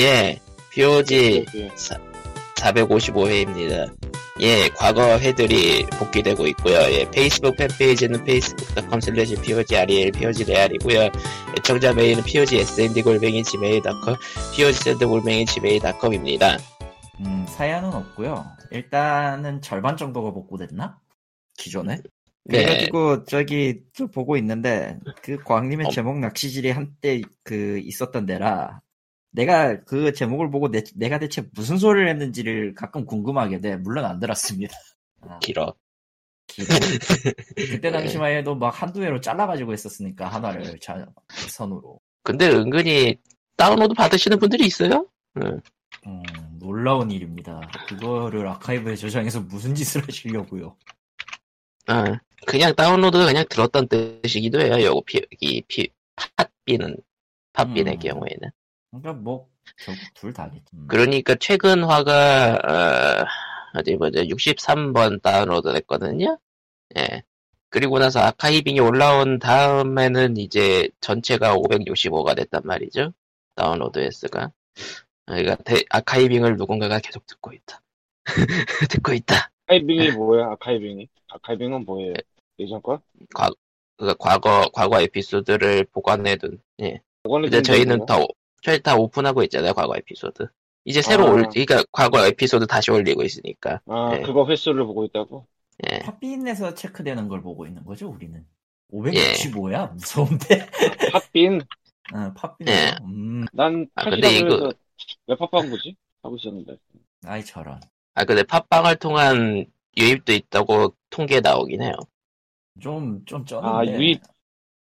예, POG 455회입니다. 예, 과거 회들이 복귀되고 있고요. 예, 페이스북 팬페이지는 facebook.com slash POGREL, POGREAL이고요. 애청자 메일은 POGSND 골뱅이 gmail.com, POGSND 골뱅이 gmail.com입니다. 음, 사연은 없고요. 일단은 절반 정도가 복구됐나? 기존에? 네. 그래가지고 저기 또 보고 있는데 그 광림의 어. 제목 낚시질이 한때 그 있었던 데라 내가 그 제목을 보고 내, 내가 대체 무슨 소리를 했는지를 가끔 궁금하게 돼. 물론 안 들었습니다. 아, 길어. 길어. 그때 당시만 해도 막 한두 회로 잘라가지고 했었으니까 하나를 자, 선으로. 근데 은근히 다운로드 받으시는 분들이 있어요? 응. 음, 놀라운 일입니다. 그거를 아카이브에 저장해서 무슨 짓을 하시려고요? 어, 그냥 다운로드가 그냥 들었던 뜻이기도 해요. 요거 피, 이 피, 팟비는, 팟비의 음. 경우에는. 그러니까 뭐 결국 둘 다겠지. 음. 그러니까 최근 화가 어, 어디 보자 63번 다운로드 됐거든요. 예. 그리고 나서 아카이빙이 올라온 다음에는 이제 전체가 565가 됐단 말이죠. 다운로드 횟수가. 그러니까 대- 아카이빙을 누군가가 계속 듣고 있다. 듣고 있다. 아카이빙이 뭐야? 아카이빙이? 아카이빙은 뭐예요? 예전 거? 그러니까 과거 과거 에피소드를 보관해둔. 예. 근데 좀 저희는 뭐 야? 다 오- 저희 다 오픈하고 있잖아요. 과거 에피소드. 이제 새로 아. 올, 그러니까 과거 에피소드 다시 올리고 있으니까. 아, 예. 그거 횟수를 보고 있다고? 예. 팝빈에서 체크되는 걸 보고 있는 거죠, 우리는. 예. 565야? 무서운데? 팥빈? 어, 팝빈에서. 예. 음, 난 아, 근데 이거- 왜 팥빵 거지? 하고 있었는데. 아이, 저런. 아, 근데 팟빵을 통한 유입도 있다고 통계 나오긴 해요. 좀, 좀 쩌는데. 아, 유입,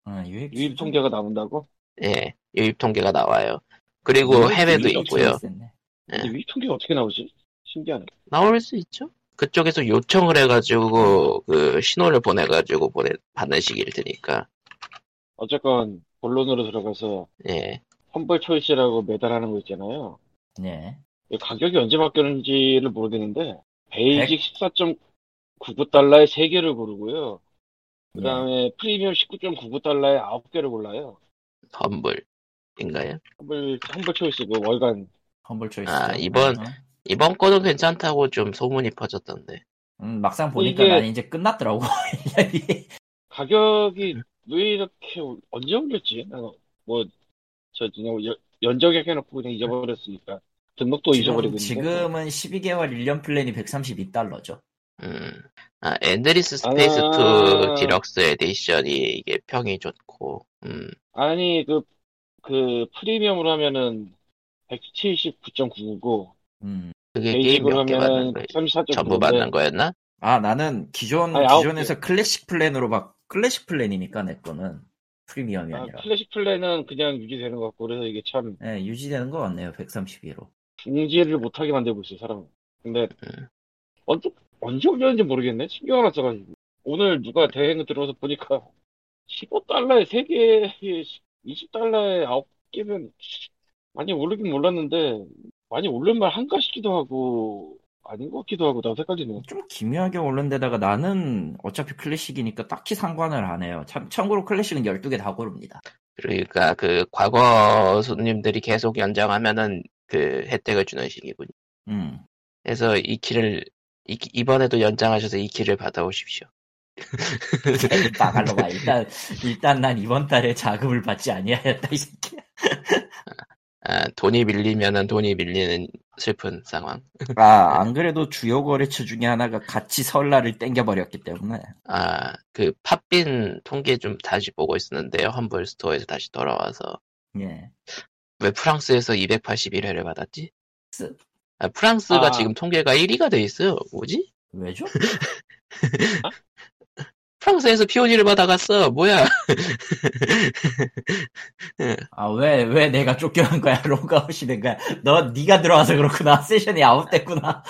어, 유입, 유입 통계가 나온다고? 예, 유입 통계가 나와요. 그리고 유입- 해외도 유입 있고요. 근데 유입 통계가 어떻게 나오지? 신기하네. 나올 수 있죠? 그쪽에서 요청을 해가지고, 그, 신호를 보내가지고 보내, 받는 시기일 테니까. 어쨌건, 본론으로 들어가서, 예. Humble Choice라고 매달 하는 거 있잖아요. 네. 이 가격이 언제 바뀌었는지를 모르겠는데, Basic 14.99달러에 3개를 고르고요. 그 네. 다음에 프리미엄 19.99달러에 9개를 골라요. Humble 인가요? Humble, Humble Choice 그 월간. Humble Choice. 아, 이번- 이번 거는 괜찮다고 좀 소문이 퍼졌던데. 음, 막상 보니까 이게- 난 이제 끝났더라고. 가격이 왜 이렇게 올- 언제 올렸지? 나 뭐, 저 그냥 연- 연정액 해놓고 그냥 잊어버렸으니까 등록도 잊어버리고 지금, 있는데. 지금은 12개월 1년 플랜이 132달러죠. 음. 아, Endless Space 아. 2 Deluxe Edition이 이게 평이 좋고, 음. 아니 그 그 프리미엄으로 하면은 179.99고 음. 그게 게임 basic으로 몇개 받는 하면은 거예요? 34.99인데 전부 받는 거였나? 아, 나는 기존, 아니, 기존에서 클래식 플랜으로 막, 클래식 플랜이니까 내 거는. 프리미엄이 아, 아니라. 클래식 플랜은 그냥 유지되는 것 같고 그래서 이게 참 예, 유지되는 것 같네요. 132로. 중지를 못하게 만들고 있어요 사람은. 근데 음. 언제 언제 올렸는지 모르겠네. 신경 안 써가지고 오늘 누가 대행을 들어서 보니까 15달러에 3개에 20달러에 9개면 많이 오르긴 몰랐는데 많이 오른 말 한가 싶기도 하고 아닌 것 같기도 하고 나도 헷갈리네. 좀 기묘하게 오른 데다가 나는 어차피 클래식이니까 딱히 상관을 안 해요. 참, 참고로 클래식은 12개 다 고릅니다. 그러니까 그 과거 손님들이 계속 연장하면은 그 혜택을 주는 식이군요. 음. 그래서 이 키를 이, 이번에도 연장하셔서 이 키를 받아오십시오. 나갈로가 일단, 일단 난 이번 달에 자금을 받지 아니하였다, 이 새끼야. 아, 돈이 밀리면은 돈이 밀리는 슬픈 상황. 아, 안 그래도 주요 거래처 중에 하나가 같이 설날을 땡겨버렸기 때문에. 아, 그 팟빈 통계 좀 다시 보고 있었는데요. 험블 스토어에서 다시 돌아와서 예. 왜 프랑스에서 281회를 받았지? 쓰- 아, 프랑스가 아. 지금 통계가 1위가 돼 있어요. 뭐지? 왜죠? 프랑스에서 POG를 받아갔어. 뭐야? 아, 왜, 왜 내가 쫓겨난 거야? 로그아웃이 된 거야? 너, 네가 들어와서 그렇구나. 세션이 아웃됐구나.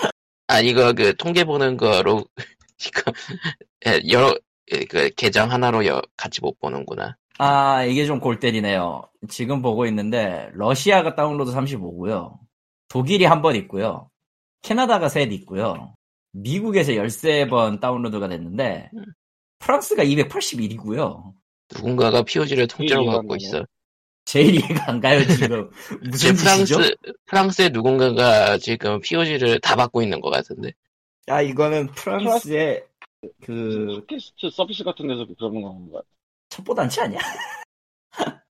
아, 이거 그 통계 보는 거로 이거 예, 여러 예, 그 계정 하나로 여- 같이 못 보는구나. 아, 이게 좀 골 때리네요. 지금 보고 있는데, 러시아가 다운로드 35고요. 독일이 한 번 있고요. 캐나다가 셋 있고요. 미국에서 13번 다운로드가 됐는데, 음. 프랑스가 281이고요. 누군가가 POG를 통째로 갖고. 있어. 제일 이해가 안 가요 지금 무슨? 프랑스 프랑스의 누군가가 지금 POG를 다 받고 있는 것 같은데. 아 이거는 프랑스의 그 팟캐스트 서비스 같은 데서 그러는 건가? 첩보단체 아니야?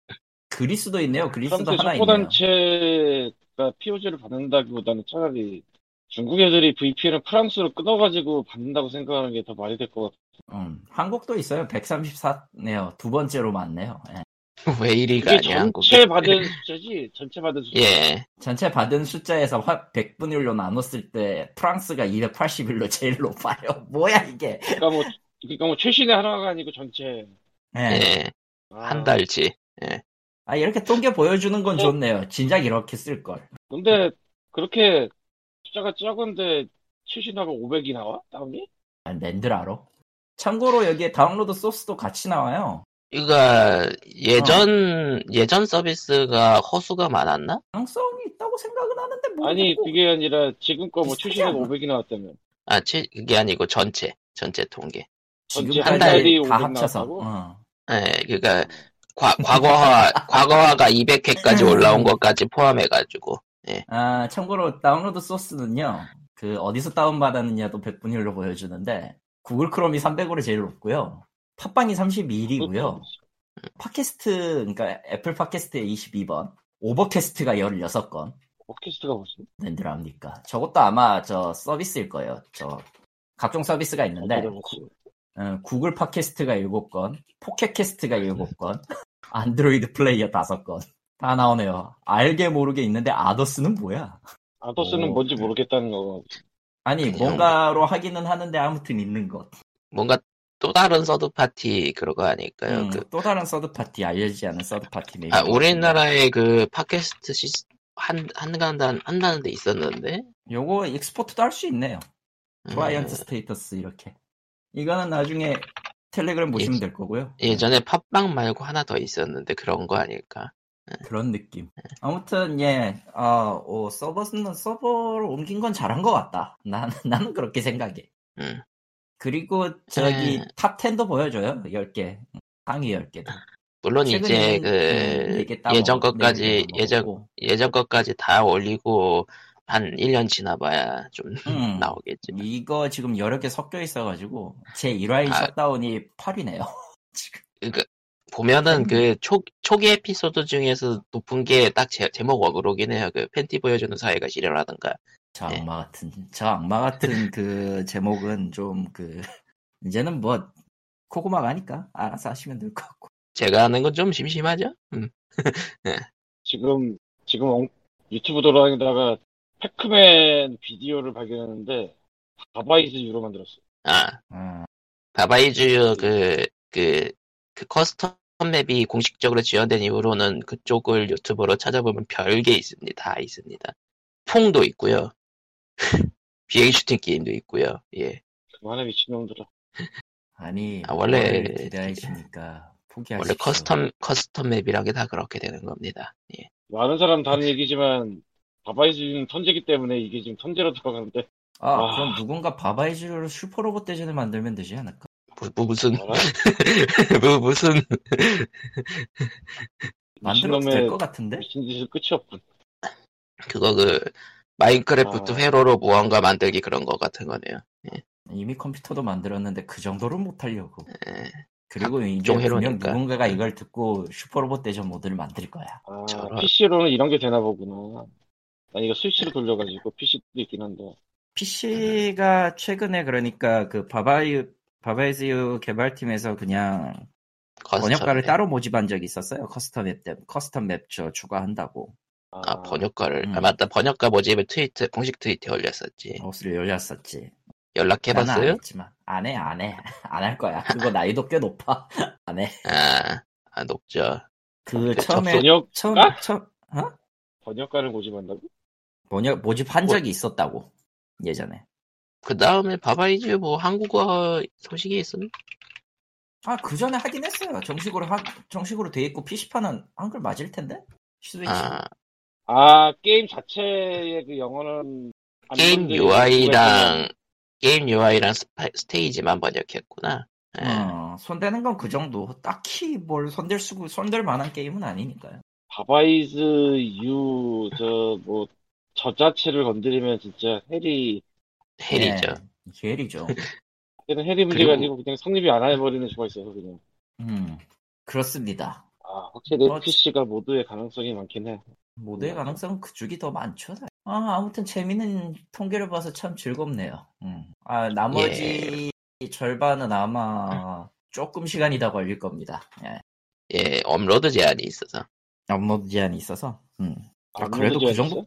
그리스도 있네요. 그리스도 하나 있네요. 첩보단체가 POG를 받는다기보다는 차라리 중국 애들이 VPN을 프랑스로 끊어가지고 받는다고 생각하는 게 더 말이 될 것 같아. 음, 한국도 있어요. 134네요. 두 번째로 많네요. 예. 왜 1위가 그게 아니야 한국에? 전체 받은 숫자지? 전체 받은 숫자. 예. 전체 받은 숫자에서 100분율로 나눴을 때 프랑스가 281로 제일 높아요. 뭐야 이게? 그러니까 뭐, 그러니까 뭐 최신의 하나가 아니고 전체. 예. 예. 아, 한 달치. 아 이렇게 통계 보여주는 건 좋네요. 진작 이렇게 쓸 걸. 근데 그렇게 숫자가 적은데 최신화가 500이 나와? 다운이? 아, 낸들 알아? 참고로 여기에 다운로드 소스도 같이 나와요. 그러니까 예전 예전 서비스가 허수가 많았나? 가능성이 있다고 생각은 하는데 모르겠고. 아니 그게 아니라 지금 거뭐 비슷하지 최신화가 않아? 500이 나왔다면 아, 채- 그게 아니고 전체 전체 통계. 지금 전체 한한 달이 달이 다500 합쳐서. 어. 예, 그러니까 과, 과거화 과거화가 200회까지 올라온 것까지 포함해가지고. 아, 참고로 다운로드 소스는요, 그, 어디서 다운받았느냐도 100분율로 보여주는데, Google Chrome이 300으로 제일 높고요, 팟빵이 32일이고요, 팟캐스트, 그러니까 애플 팟캐스트에 22번, Overcast가 16건, 팟캐스트가 무슨? 압니까? 저것도 아마 저 서비스일 거예요. 저, 각종 서비스가 있는데? 어, 구글 팟캐스트가 7건, Pocket Casts가 7건, 안드로이드 플레이어 5건. 다 나오네요. 알게 모르게 있는데 others는 뭐야? others는 오. 뭔지 모르겠다는 거. 아니, 뭔가로 하기는 하는데 아무튼 있는 것. 뭔가 또 다른 third party 그런 거 아닐까요? 음, 그, 또 다른 third party, 알려지지 않은 third party 메일. 아, 우리나라에 그 팟캐스트 시스 한 한간단 한다는 데 있었는데. 요거 익스포트도 할 수 있네요. client 음, status 이렇게. 이거는 나중에 텔레그램 보시면 예- 될 거고요. 예전에 팟빵 말고 하나 더 있었는데 그런 거 아닐까? 그런 느낌. 아무튼 예, 어, 어, 서버는 서버를 옮긴 건 잘한 것 같다. 난 나는 그렇게 생각해. 음. 그리고 저기 네. top 10도 보여줘요. 10개. 상위 10개. 물론 이제 그 예전 것까지 예전 예전 것까지 다 올리고 한 1년 지나봐야 좀 음. 나오겠지. 이거 지금 여러 개 섞여 있어가지고 제 1화 아. 샷다운이 8위네요. 지금. 그러니까 보면은 음. 그 초, 초기 에피소드 중에서 높은 게 딱 제목 어그로긴 해요. 그 팬티 보여주는 사회가 실현하던가. 저 네. 악마 같은 저 악마 같은 그 제목은 좀 그 이제는 뭐 코고마가 하니까 알아서 하시면 될 것 같고. 제가 하는 건 좀 심심하죠? 음. 지금 지금 엉- 유튜브 돌아다니다가 Pac-Man 비디오를 발견했는데 Baba Is You로 만들었어. 아, 아, Baba Is 그, 그, 그 custom map이 공식적으로 지원된 이후로는 그쪽을 유튜브로 찾아보면 별게 있습니다. 다 있습니다. Pong도 있고요. 비행 슈팅 게임도 있고요. 예. 그만해 미친놈들아. 아니 아, 원래- 기대하시니까 포기하십시오. 원래 커스텀, 커스텀 맵이란 게 다 그렇게 되는 겁니다. 예. 많은 사람 다른 얘기지만 Baba Is는 턴제기 때문에 이게 지금 턴제로 들어가는데 아 와. 그럼 누군가 Baba Is를 슈퍼로봇 대전을 만들면 되지 않을까? 무, 무- 무슨? 무, 무슨, 만들어도 미친놈의 될것 같은데? 미친 짓을 끝이 없군. 그거 그, 마인크래프트 아. 회로로 무언가 만들기 그런 거 같은 거네요. 이미 컴퓨터도 만들었는데 그 정도는 못하려고. 예. 그리고 이제 각종 분명 회로니까. 누군가가 이걸 듣고 슈퍼로봇 대전 mod를 만들 거야. 아, 저런. PC로는 이런 게 되나 보구나. 난 이거 스위치로 돌려가지고 PC도 있긴 한데. PC가 최근에 그러니까 그 Baba I- Baba Is 개발팀에서 그냥 custom 번역가를 map. 따로 모집한 적이 있었어요. custom map 때, custom map 저 추가한다고. 아, 번역가를. 음. 아, 맞다. 번역가 모집을 트위터, 공식 트위터에 올렸었지. 옷을 열렸었지. 연락해봤어요? 했지만 안 해, 안 해, 안 할 거야. 그거 나이도 꽤 높아. 안 해. 아, 아, 높죠. 그그 처음에 번역 처음 아? 처음 어? 번역가를 모집한다고? 번역 모집한 뭐- 적이 있었다고 예전에. 그 다음에 Baba Is 뭐 한국어 소식이 있었나? 아, 그 전에 하긴 했어요. 정식으로 하, 정식으로 돼 있고 PC판은 한글 맞을 텐데. 스위치. 아, 아 게임 자체의 그 영어는 안 게임 UI랑, 게임 UI랑 스테이지만 번역했구나. 예. 어, 손대는 건 그 정도. 딱히 뭘 손댈 수 손댈 만한 게임은 아니니까요. Baba Is You, 저, 뭐, 저 자체를 건드리면 진짜 hell이, hell이죠. 네, hell이죠. 그냥 hell이 문제가 그리고- 아니고 그냥 성립이 안 해버리는 수가 있어서 그냥. 음, 그렇습니다. 아, 확실히 뭐, PC가 mod의 가능성이 많긴 해. mod의 가능성은 그쪽이 더 많죠. 아, 아무튼 재밌는 통계를 봐서 참 즐겁네요. 음. 아, 나머지 절반은 아마 조금 시간이 더 걸릴 겁니다. 예. 예, 업로드 제한이 있어서. 업로드 제한이 있어서. 음. 아, 그래도 그 정도, 있어?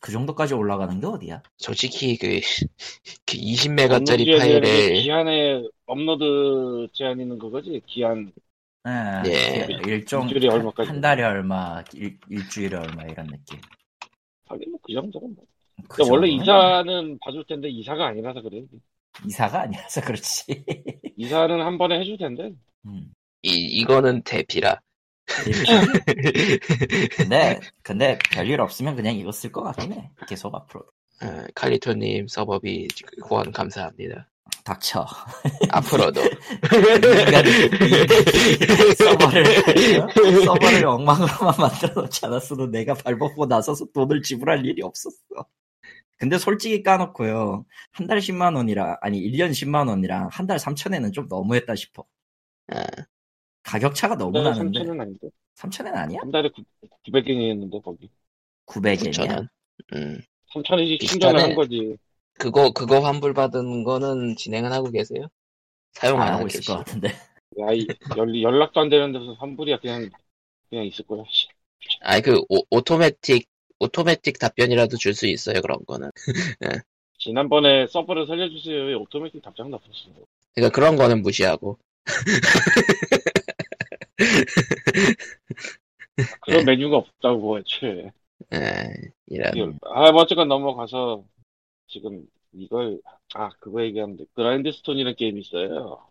그 정도까지 올라가는 게 어디야? 솔직히 그, 그 업로드 20메가짜리 제한이 파일을 기한에 업로드 제한 있는 그거지? 기한. 예, 예. 그 일종 일주일에 한- 얼마까지? 한 달에 얼마, 일, 일주일에 얼마 이런 느낌. 하긴 뭐그 정도는 뭐. 그 근데 원래 정도는 이사는 봐줄 텐데 이사가 아니라서 그래. 이사가 아니라서 그렇지. 이사는 한 번에 해줄 텐데. 음. 이, 이거는 대피라. 근데 근데 별일 없으면 그냥 이거 쓸 것 같긴 해. 계속 앞으로. 어, 칼리토님 서버비 후원 감사합니다. 닥쳐. 앞으로도. 서버를 어? 서버를 엉망으로만 만들어 놓지 않았어도 내가 발벗고 나서서 돈을 지불할 일이 없었어. 근데 솔직히 까놓고요. 한 달 10만 원이랑 아니 1년 10만 원이랑 한 달 3천에는 좀 너무했다 싶어. 아, 가격 차가 너무 나는데 3천은 아닌데. 3천엔 아니야? 한 달에 900엔이었는데 거기. 900엔이야? 9천원. 음. 3천이지 비슷하네. 충전을 한 거지. 그거, 그거 환불 받은 거는 진행은 하고 계세요? 사용 안 안 하고 있을? 것 같은데. 야, 이, 연, 연락도 안 되는 데서 환불이야 그냥 그냥 있을 거야. 씨. 아니, 그, 오, automatic, automatic 답변이라도 줄 수 있어요, 그런 거는. 지난번에 서버를 살려주세요. 왜 automatic 답장 나왔어. 그러니까 그런 거는 무시하고. 그런 네. 메뉴가 없다고 애초에. 에, 이런. 아, 뭐 어쨌건 넘어가서 지금 이걸 아 그거 얘기하면 돼. Grindstone이라는 게임이 있어요.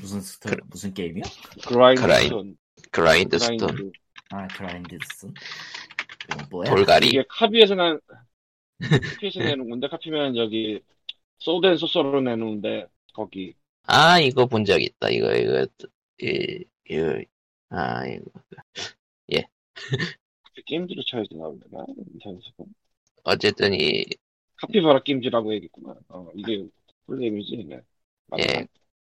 무슨 스토 그래. 무슨 게임이야? Grind Grin- stone. Grindstone. Grind. 아 Grindstone. 어, 뭐야? 돌가리. 이게 Capy에서 난 Capy에서 내는 건데 Capy면 여기 소드 앤 소서로 내놓는데 거기 아, 이거 본 적 있다. 이거, 이거, 이, 이거, 아, 이거. Games로 쳐야지 나오려나 인터넷에서 어쨌든 이, Capybara Games라고 얘기했구나. 어 이게 full name이지. 네. 맞다. 예.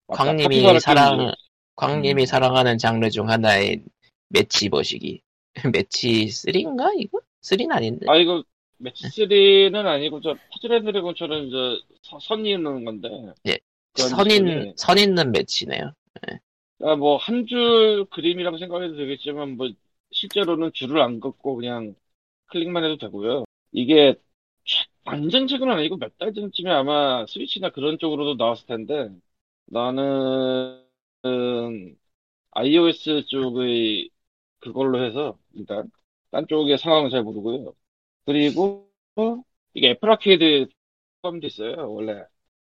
맞다. 광님이 Capybara 사랑, Games. 광님이 음. 사랑하는 장르 중 하나인 매치 버시기. 매치 3인가, 이거? 3는 아닌데. 아 이거 매치 3는 아니고 저 Puzzle and Dragon처럼 저 서- 선 있는 건데. 예. 그런 선, 있는 매치네요. 아, 뭐, 한 줄 그림이라고 생각해도 되겠지만, 뭐, 실제로는 줄을 안 긋고 그냥 클릭만 해도 되고요. 이게 최- 완전 최근은 아니고 몇 달 전쯤에 아마 스위치나 그런 쪽으로도 나왔을 텐데, 나는, 음, iOS 쪽의 그걸로 해서, 일단, 딴 쪽의 상황은 잘 모르고요. 그리고, 이게 Apple Arcade에 포함되어 있어요, 원래.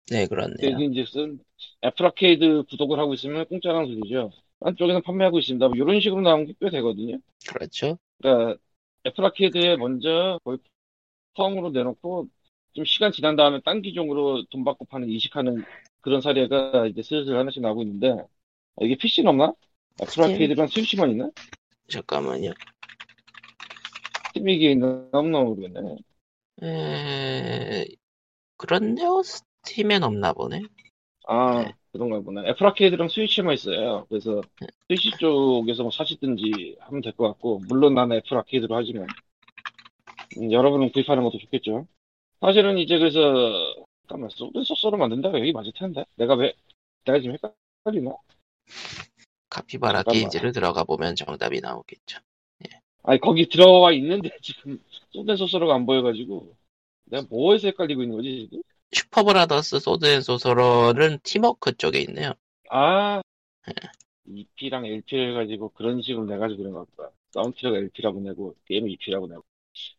네, 그렇네요. 대신즉슨 Apple Arcade 구독을 하고 있으면 공짜라는 소리죠. 딴 쪽에서 판매하고 있습니다. 뭐 이런 식으로 나온 게 꽤 되거든요. 그렇죠. 그러니까 Apple Arcade에 먼저 거의 포함으로 내놓고 좀 시간 지난 다음에 딴 기종으로 돈 받고 파는 이식하는 그런 사례가 이제 슬슬 하나씩 나오고 있는데 아, 이게 PC는 없나? Apple Steam. Arcade랑 Switch만 있나? 잠깐만요. Steam이기에 있나? 없나 모르겠네. 에... 그렇네요. Steam엔 없나 보네. 아, 네. 그런가 보네. Apple Arcade랑 Switch만 있어요. 그래서 스위치 쪽에서 뭐 사시든지 하면 될 것 같고, 물론 나는 Apple Arcade로 하지만, 음, 여러분은 구입하는 것도 좋겠죠. 사실은 이제 그래서, 잠깐만, Sword Sworcery 만든 데가 여기 맞을 텐데? 내가 왜, 내가 지금 헷갈리나? Capybara 잠깐만. Games를 들어가 보면 정답이 나오겠죠. 아니, 거기 들어와 있는데 지금 Sword Sworcery가 안 보여가지고, 내가 뭐에서 헷갈리고 있는 거지, 지금? Superbrothers Sword & Sworcery는 팀워크 쪽에 있네요. 아, EP랑 LP를 해가지고 그런 식으로 내가지고 그런가 보다. 사운드트랙 LP라고 내고, 게임 EP라고 내고.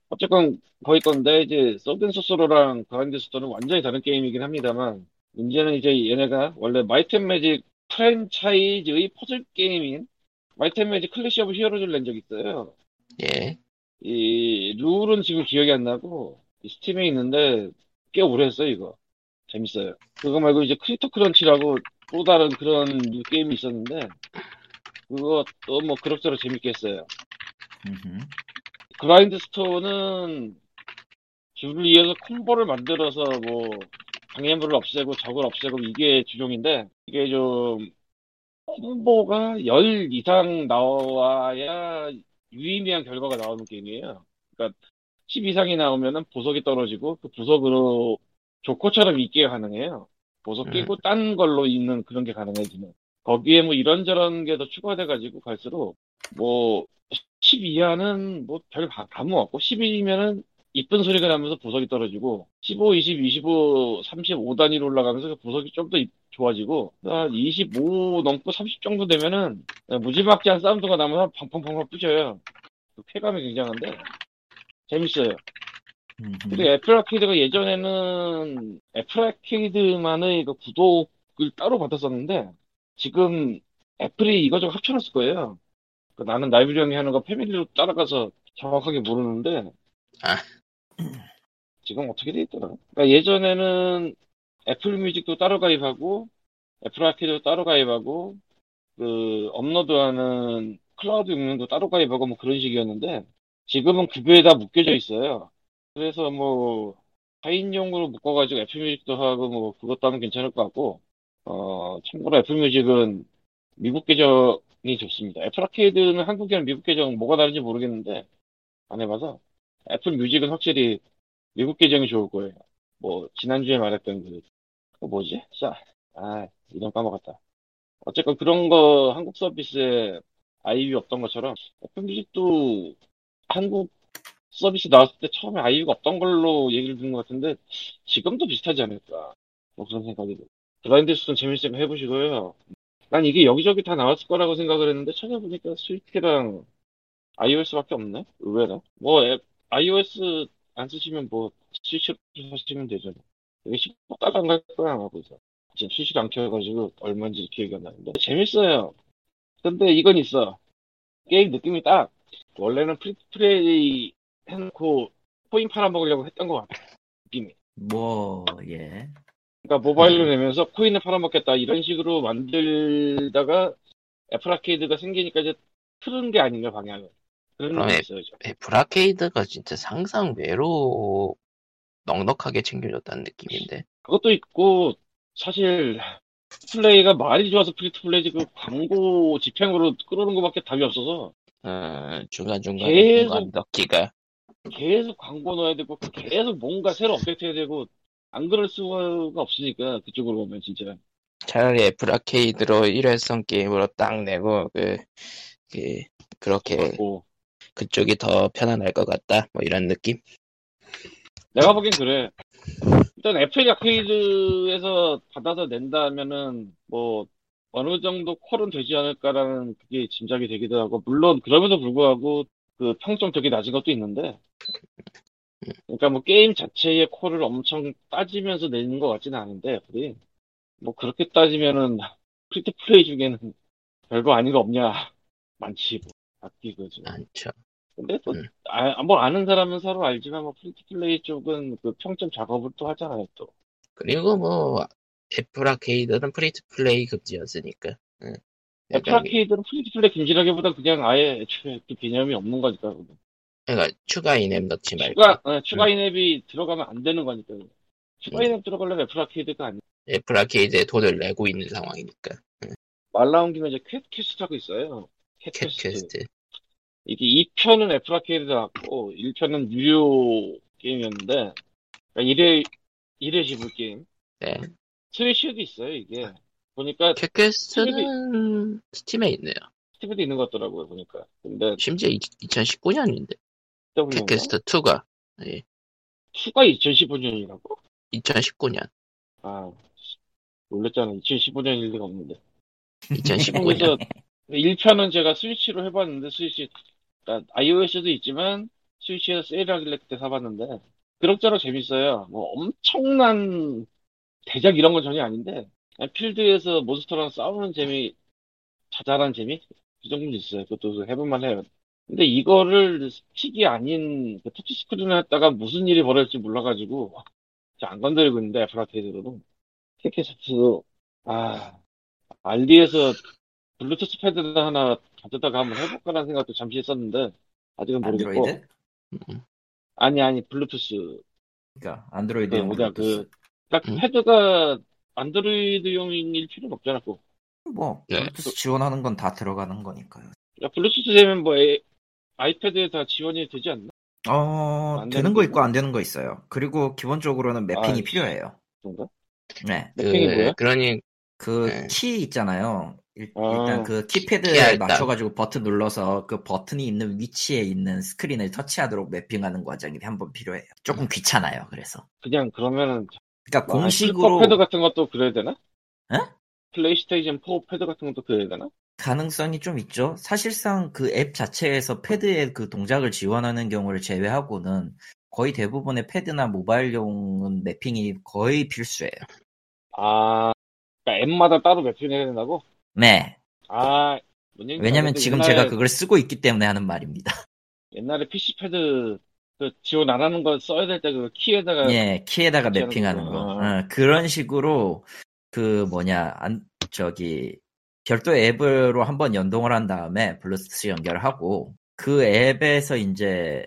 어쨌건, 거기 건데, 이제, Sword & Sworcery랑 Grindstone은 완전히 다른 게임이긴 합니다만, 문제는 이제 얘네가 원래 Might and Magic 프랜차이즈의 퍼즐 게임인 Might and Magic Clash of Heroes를 낸 적이 있어요. 예. 이 룰은 지금 기억이 안 나고 이 Steam에 있는데 꽤 오래 했어요 이거 재밌어요 그거 말고 이제 Critter Crunch라고 또 다른 그런 게임이 있었는데 그거 또뭐 그럭저럭 재밌게 했어요 음흠. 그라인드 스토어는 줄을 이어서 콤보를 만들어서 뭐 방해물을 없애고 적을 없애고 이게 주종인데 이게 좀 콤보가 10 이상 나와야 유의미한 결과가 나오는 게임이에요. 그러니까 10 이상이 나오면은 보석이 떨어지고 그 보석으로 조커처럼 있게 가능해요. 보석 끼고 딴 걸로 있는 그런 게 가능해지는. 거기에 뭐 이런저런 게 더 추가돼가지고 갈수록 뭐 10 이하는 뭐 별 감흥 없고 10이면은 이쁜 소리가 나면서 보석이 떨어지고 15, 20, 25, 35 단위로 올라가면서 그 보석이 좀 더 좋아지고 한25 넘고 30 정도 되면은 무지막지한 사운드가 나면 팡팡팡팡 부셔요. 그 쾌감이 굉장한데 재밌어요. 그리고 Apple Arcade가 예전에는 Apple Arcade만의 그 구독을 따로 받았었는데 지금 Apple이 이거저거 합쳐놨을 거예요. 그 나는 나이브리 형이 하는 거 family로 따라가서 정확하게 모르는데 아. 지금 어떻게 돼 있더라? 그러니까 예전에는 Apple Music도 따로 가입하고 Apple Arcade도 따로 가입하고 그 업로드하는 클라우드 용량도 따로 가입하고 뭐 그런 식이었는데 지금은 급여에 다 묶여져 있어요. 그래서 뭐 4인용으로 묶어가지고 Apple Music도 하고 뭐 그것도 하면 괜찮을 것 같고 어 참고로 Apple Music은 미국 계정이 좋습니다. Apple Arcade는 한국이랑 미국 계정 뭐가 다른지 모르겠는데 안 해봐서 Apple Music은 확실히 미국 계정이 좋을 거예요. 뭐 지난주에 말했던 그, 그 뭐지? 자, 아 이름 까먹었다. 어쨌건 그런 거 한국 서비스에 아이유 없던 것처럼 Apple Music도 한국 서비스 나왔을 때 처음에 아이유가 없던 걸로 얘기를 듣는 것 같은데 지금도 비슷하지 않을까 뭐 그런 생각이 들어요. Grindstone 재밌으면 해보시고요. 난 이게 여기저기 다 나왔을 거라고 생각을 했는데 찾아보니까 Switch랑 iOS밖에 없네. 의외로. 뭐 앱, iOS 안 쓰시면 뭐 스위치로 사시면 되잖아. 이게 10달러 안갈 거야 아마 그래서. 지금 스위치를 안 켜가지고 얼마인지 기억이 안 나는데 재밌어요. 근데 이건 있어. 게임 느낌이 딱 원래는 free play 해놓고 코인 팔아먹으려고 했던 것 같아. 느낌이. 뭐, 예. 그러니까 모바일로 내면서 코인을 팔아먹겠다 이런 식으로 만들다가 Apple Arcade가 생기니까 이제 튼 게 아닌가 방향을. 그런 애- 있어요. 좀. Apple Arcade가 진짜 상상 외로 넉넉하게 챙겨줬다는 느낌인데. 그것도 있고 사실 플레이가 말이 좋아서 free to play지 그 광고 집행으로 끌어오는 것밖에 답이 없어서 어, 중간중간에 계속- 광고 넣기가. 계속 광고 넣어야 되고 계속 뭔가 새로 업데이트 해야 되고 안 그럴 수가 없으니까 그쪽으로 보면 진짜. 차라리 애플 아케이드로 일회성 게임으로 딱 내고 그, 그 그렇게 같고. 그쪽이 더 편안할 것 같다. 뭐 이런 느낌? 내가 보기엔 그래. 일단 애플 아케이드에서 받아서 낸다면은 뭐 어느 정도 퀄은 되지 않을까라는 그게 짐작이 되기도 하고 물론 그럼에도 불구하고 그 평점 되게 낮은 것도 있는데 그러니까 뭐 게임 자체의 퀄을 엄청 따지면서 내는 것 같지는 않은데 애플이 뭐 그렇게 따지면은 free to play 중에는 별거 아닌 거 없냐 많지 뭐 악기 그죠. 많죠 근데 또, 음. 아, 뭐 아는 사람은 서로 알지만, 뭐, free to play 쪽은 그 평점 작업을 또 하잖아요, 또. 그리고 뭐 애플 아케이드는 free to play 금지였으니까 응. 애플 약간 아케이드는 free to play 금지라기보다 그냥 아예 애초에 그 개념이 없는 거니까. 그러니까 추가 in-app 넣지 말고 추가, 어, 추가 in-app이 들어가면 안 되는 거니까. 추가 음. in-app 들어가려면 애플 아케이드가 아니야. 애플 아케이드에 돈을 내고 있는 상황이니까 말 나온 김에 이제 캣 퀘스트하고 있어요. 캣캣 퀘스트. 퀘스트 이게 2편은 애플 아케이드 나왔고, 1편은 유료 게임이었는데, 그러니까 1회, 1회 지불 게임. 네. 스위치에도 있어요, 이게. 보니까 캣 퀘스트는 스팀에 있네요 스팀에도 있는 것 같더라고요, 보니까. 근데, 심지어 2019년인데 W 캣 퀘스트 2가 예, 추가 2015년이라고? 2019년 아, 놀랬잖아. 2015년일 리가 없는데. 2019년 그래서 1편은 제가 스위치로 해봤는데, 스위치, 그러니까 iOS도 있지만, 스위치에서 세일하길래 그때 사봤는데, 그럭저럭 재밌어요. 뭐 엄청난 대작 이런 건 전혀 아닌데, 필드에서 몬스터랑 싸우는 재미, 자잘한 재미? 그 정도는 있어요. 그것도 해볼만 해요. 근데 이거를 스틱이 아닌 그 터치 스크린을 했다가 무슨 일이 벌어질지 몰라가지고, 안 건드리고 있는데, 애플 아케이드로는. 캣 퀘스트도, 아, 알리에서 블루투스 패드 하나 가져다가 한번 해볼까라는 생각도 잠시 했었는데, 아직은 모르겠고, 안드로이드? 아니 아니 블루투스 그러니까 안드로이드 그용 뭐냐 그 딱 음? 패드가 안드로이드용일 필요는 없잖아. 꼭. 뭐 네. 블루투스 지원하는 건 다 들어가는 거니까요. 야, 블루투스 되면 뭐 에- 아이패드에 다 지원이 되지 않나? 어안 되는 되는 거거 있고 안 되는 거 있어요. 그리고 기본적으로는 매핑이 아, 필요해요. 그런가? 네. 매핑이 뭐야? 그러니 그 네. 키 있잖아요. 일, 아. 단그 키패드에. 맞춰가지고 버튼 눌러서 그 버튼이 있는 위치에 있는 스크린을 터치하도록 매핑하는 과정이 한 번 필요해요. 조금 귀찮아요. 그래서. 그냥 그러면은 그러니까 아, 공식으로 패드 같은 것도 그래야 되나? 에? 플레이스테이션 4 패드 같은 것도 그래야 되나? 가능성이 좀 있죠. 사실상 그 앱 자체에서 패드의 그 동작을 지원하는 경우를 제외하고는 거의 대부분의 패드나 모바일용은 매핑이 거의 필수예요. 아, 그러니까 앱마다 따로 매핑해야 된다고? 네. 아, 왜냐면 지금 옛날에- 제가 그걸 쓰고 있기 때문에 하는 말입니다. 옛날에 PC 패드 그 지원 안 하는 거 써야 될 때 그 키에다가 예, 키에다가 매핑하는 하는 거. 어, 그런 식으로 그 뭐냐, 안, 저기 별도 앱으로 한번 연동을 한 다음에 블루투스 연결하고 그 앱에서 이제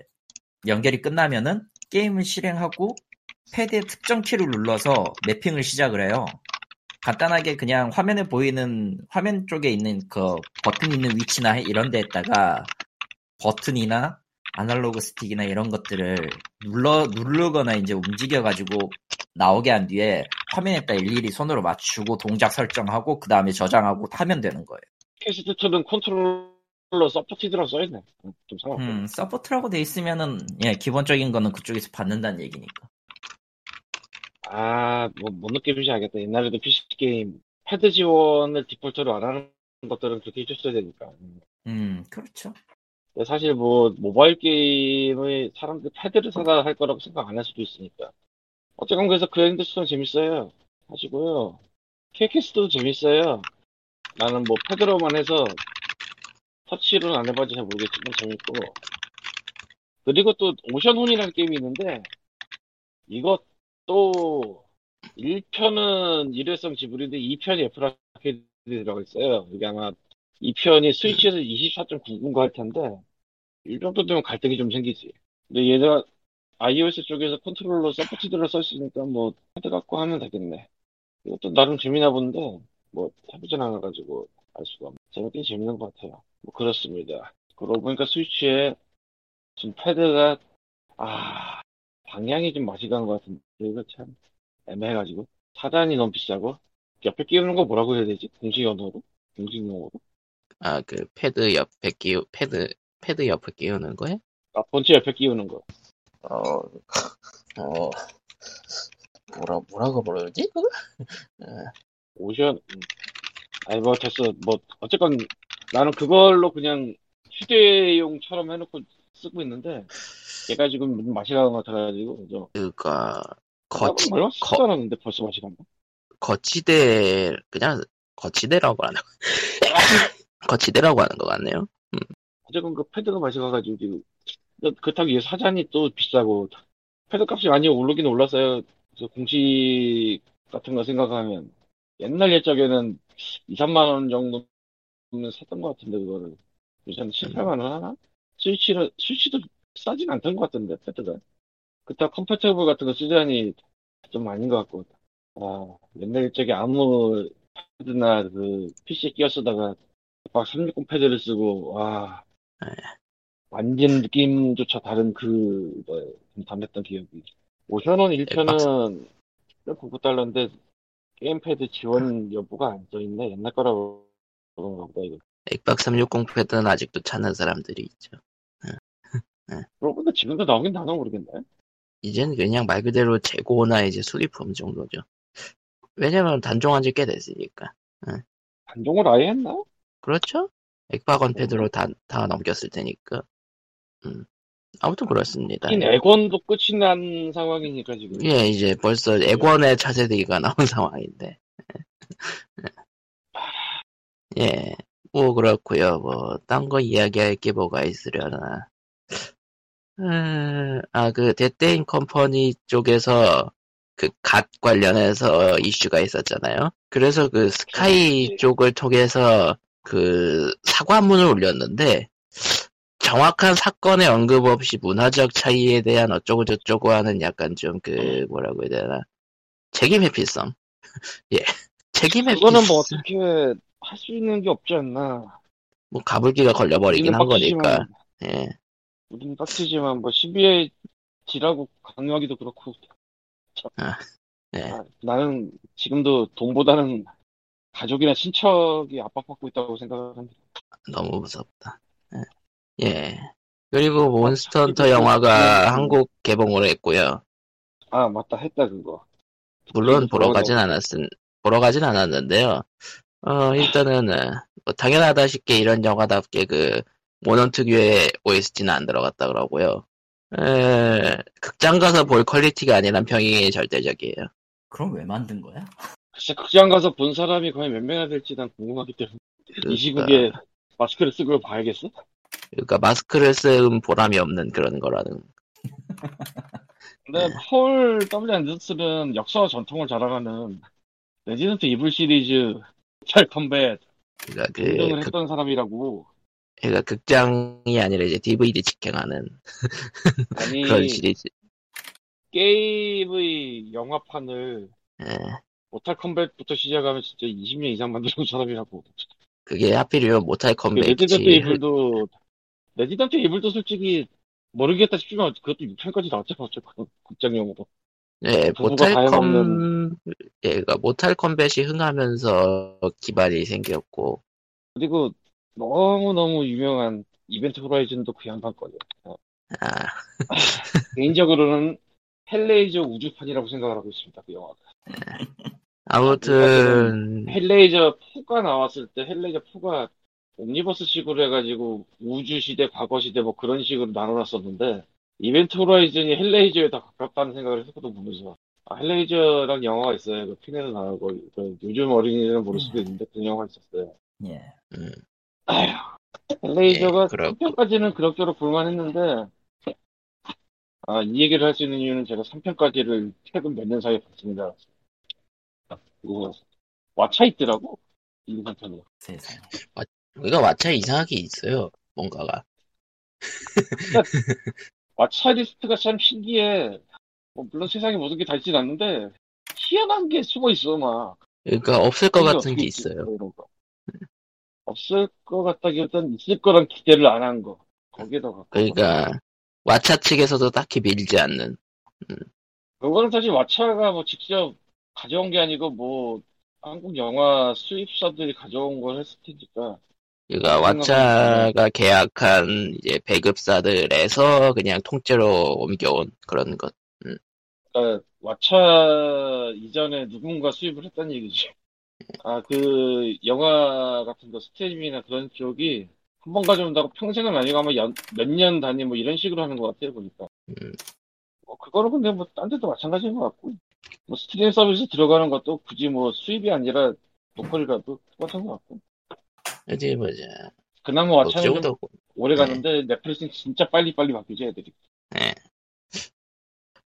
연결이 끝나면은 게임을 실행하고 패드의 특정 키를 눌러서 매핑을 시작을 해요. 간단하게 그냥 화면에 보이는 화면 쪽에 있는 그 버튼 있는 위치나 이런 데에다가 버튼이나 아날로그 스틱이나 이런 것들을 눌러 누르거나 이제 움직여 가지고 나오게 한 뒤에 화면에다 일일이 손으로 맞추고 동작 설정하고 그 다음에 저장하고 하면 되는 거예요. 캣 퀘스트 2는 controller supported라고 써있네. 음, 좀 상관없어. 음, support라고 돼 있으면은 예 기본적인 거는 그쪽에서 받는다는 얘기니까. 아, 뭐, 뭔 느낌인지 알겠다. 옛날에도 PC 게임 패드 지원을 디폴트로 안 하는 것들은 그렇게 해줬어야 되니까. 음. 음 그렇죠. 사실 뭐, 모바일 게임의 사람들 패드를 사다 할 거라고 생각 안 할 수도 있으니까. 어쨌건 그래서 그랜드 스톤 재밌어요. 하시고요. 케이캐스도 재밌어요. 나는 뭐 패드로만 해서 터치로는 안 해봐서 잘 모르겠지만 재밌고. 그리고 또 오션혼이라는 게임이 있는데, 이것도 1편은 일회성 지불인데 2편이 애플 아케이드에 들어가 있어요. 이게 아마 2편이 스위치에서 24.99인가 할 텐데, 이 정도 되면 갈등이 좀 생기지. 근데 얘가 iOS 쪽에서 controller supported를 썼으니까 뭐 패드 갖고 하면 되겠네. 이것도 나름 재미나 본데 뭐 해보진 않아가지고 알 수가 없네. 재밌긴 재밌는 것 같아요. 뭐 그렇습니다. 그러고 보니까 스위치에 지금 패드가 아 방향이 좀 맛이 간것 같은데 이거 참 애매해가지고 사단이 너무 비싸고 옆에 끼우는 거 뭐라고 해야 되지? 공식 언어로? 공식 용어로? 아 그 패드 옆에 끼우 패드 패드 옆에 끼우는 거야? 아 본체 옆에 끼우는 거. 어, 어 뭐라 뭐라고 부르지? 그거? 오션, 음. 아니, 뭐, 됐어. 뭐, 어쨌건, 나는 그걸로 그냥 휴대용처럼 해놓고 쓰고 있는데, 얘가 지금 무슨 맛이 가는 것 같아가지고, 그죠? 그니까 거치 얼마 쓰지 않았는데 벌써 맛이 간다? 거치대 그냥 거치대라고 하는 거치대라고 하는 것 같네요. 어쨌건 그 패드가 맛이 가가지고, 지금, 근데 그렇다고 얘 사장이 또 비싸고, 패드 값이 많이 오르긴 올랐어요. 공식 같은 거 생각하면, 옛날 예적에는 2, 3만 원 정도면 샀던 것 같은데, 그거를. 요새는 7, 8만 원 하나? 스위치는, 스위치도 싸진 않던 것 같던데, 패드가. 그때 컴패터블 같은 거 쓰자니 좀 아닌 것 같고. 아, 옛날 일적에 아무 패드나 그 PC에 끼워 쓰다가 막 360 패드를 쓰고, 와. 네. 완전 느낌조차 다른 그, 뭐, 좀 담했던 기억이. 5천원 1편은 99달러인데, 게임패드 지원 여부가 안 써있네. 옛날 거라고 그런가 보다, 이거. 엑박 360 패드는 아직도 찾는 사람들이 있죠. 그러고 보니까 지금도 나오긴 나나 모르겠네. 이제는 그냥 말 그대로 재고나 이제 수리품 정도죠. 왜냐면 단종한 지 꽤 됐으니까. 단종을 아예 했나? 그렇죠? 엑박원 패드로 다, 다 넘겼을 테니까. 음. 아무튼 그렇습니다. 인 액원도 끝이 난 상황이니까, 지금. 예, 이제 벌써 액원의 차세대기가 나온 상황인데. 예, 뭐 그렇고요. 뭐 딴 거 이야기할 게 뭐가 있으려나. 음, 아, 그 데테인 컴퍼니 쪽에서 그 갓 관련해서 이슈가 있었잖아요. 그래서 그 스카이. 쪽을 통해서 그 사과문을 올렸는데 정확한 사건의 언급 없이 문화적 차이에 대한 어쩌고 저쩌고 하는 약간 좀 그 뭐라고 해야 되나? 책임 회피성? 예. 책임 회피 그거는 뭐 어떻게 할 수 있는 게 없지 않나. 뭐 가불기가 걸려버리긴 한 거니까. 예. 우리는 빡치지만 뭐 CBA 지라고 강요하기도 그렇고. 예. 아, 나는 지금도 돈보다는 가족이나 친척이 압박받고 있다고 생각합니다. 너무 무섭다 예, 예. 그리고 몬스터 헌터 이거 영화가 그- 한국 개봉을 했고요 아 맞다 했다 그거. 물론 보러 가진 않았은 보러 가진 않았는데요. 어 일단은 어, 뭐 당연하다시피 이런 영화답게 그 모넌 특유의 OST는 안 들어갔다 그러고요. 에, 극장 가서 볼 퀄리티가 아니란 평이 절대적이에요. 그럼 왜 만든 거야? 글쎄 극장 가서 본 사람이 과연 몇 명이나 될지 난 궁금하기 때문에 이 시국에 마스크를 쓰고 봐야겠어? 그러니까 마스크를 쓴 보람이 없는 그런 거라는. 근데 폴 W 앤더슨은 역사와 전통을 자랑하는 레지던트 이블 시리즈 모탈 컴뱃 그러니까 그 등등을 극, 했던 사람이라고 그러니까 극장이 아니라 이제 DVD 직행하는 아니 그런 시리즈. 게임의 영화판을 예. 모탈 컴뱃부터 시작하면 진짜 20년 이상 만들어온 사람이라고 그게 하필이면 모탈 그 컴뱃이 레지던트 이블도 레지던트 이블도 솔직히 모르겠다 싶지만 그것도 6편까지 나왔잖아 어쨌건. 극장용으로. 예, 부부가 모탈 컴, 예, 그러니까 모탈 컴뱃이 흥하면서 기반이 생겼고, 그리고 너무너무 유명한 Event Horizon도 그 양반 거예요. 아, 개인적으로는 Hellraiser 우주판이라고 생각을 하고 있습니다 그 영화가 아무튼, Hellraiser 4가 나왔을 때 Hellraiser 4가 옴니버스 식으로 해가지고 우주 시대, 과거 시대 뭐 그런 식으로 나눠놨었는데 Event Horizon이 Hellraiser에 더 가깝다는 생각을 했었거든 보면서 아, Hellraiser라는 영화가 있어요. 그 Pinhead도 나오고 그 요즘 어린이들은 모를 수도 있는데 그 영화가 있었어요. 예. 음, 아휴 Hellraiser가 예, 그렇고. 3편까지는 그럭저럭 볼만했는데 아, 이 얘기를 할 수 있는 이유는 제가 3편까지를 최근 몇 년 사이에 봤습니다. 그거 왓챠 있더라고 1, 3편이. 세상에. 우리가 왓챠 이상하게 있어요, 뭔가가. 왓챠 리스트가 참 신기해. 뭐 물론 세상에 모든 게 다 있진 않는데 희한한 게 숨어 있어 막. 그러니까 없을 것 이게 같은 게? 있어요. 뭐 이런 거. 없을 것 같다기보단 있을 거란 기대를 안 한 거. 거기에다 갖고. 그러니까, 왓챠 측에서도 딱히 밀지 않는. 그거는 사실 왓챠가 뭐 직접 가져온 게 아니고 뭐 한국 영화 수입사들이 가져온 걸 했을 테니까. 그러니까 생각은 왓챠가 계약한 이제 배급사들에서 그냥 통째로 옮겨온 그런 것. 그러니까 왓챠 이전에 누군가 수입을 했다는 얘기지. 아, 그 영화 같은 거 스트리밍이나 그런 쪽이 한 번 가져온다고 평생은 아니고 아마 몇 년 단위 뭐 이런 식으로 하는 것 같아요 보니까. 음. 뭐 그거는 근데 뭐 딴 데도 마찬가지인 것 같고. 뭐 스트리밍 서비스 들어가는 것도 굳이 뭐 수입이 아니라 로컬이라도 똑같은 것 같고. 어디 보자. 그나마 정도, 오래 네. 가는데 넷플릭스는 진짜 빨리빨리 바뀌죠 애들이.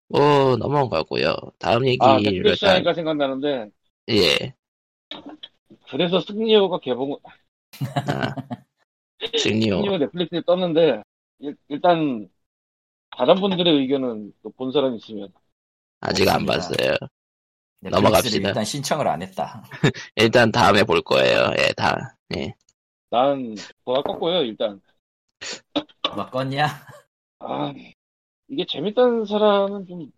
뭐, 넘어가고요. 다음 아 얘기를, 넷플릭스 다- 하니까 생각나는데 예. 그래서 승리호가 개봉 아, 승리호. 승리호 넷플릭스에 떴는데 일, 일단 다른 분들의 의견은 또본 사람 있으면 아직 안. 봤어요. 넷플릭스를 넘어갑시다. 일단 신청을 안 했다. 일단 다음에 볼 거예요. 예, 다. 예. 난 뭐가 꺾고요 일단 뭐 껐냐? 아 이게 재밌다는 사람은 좀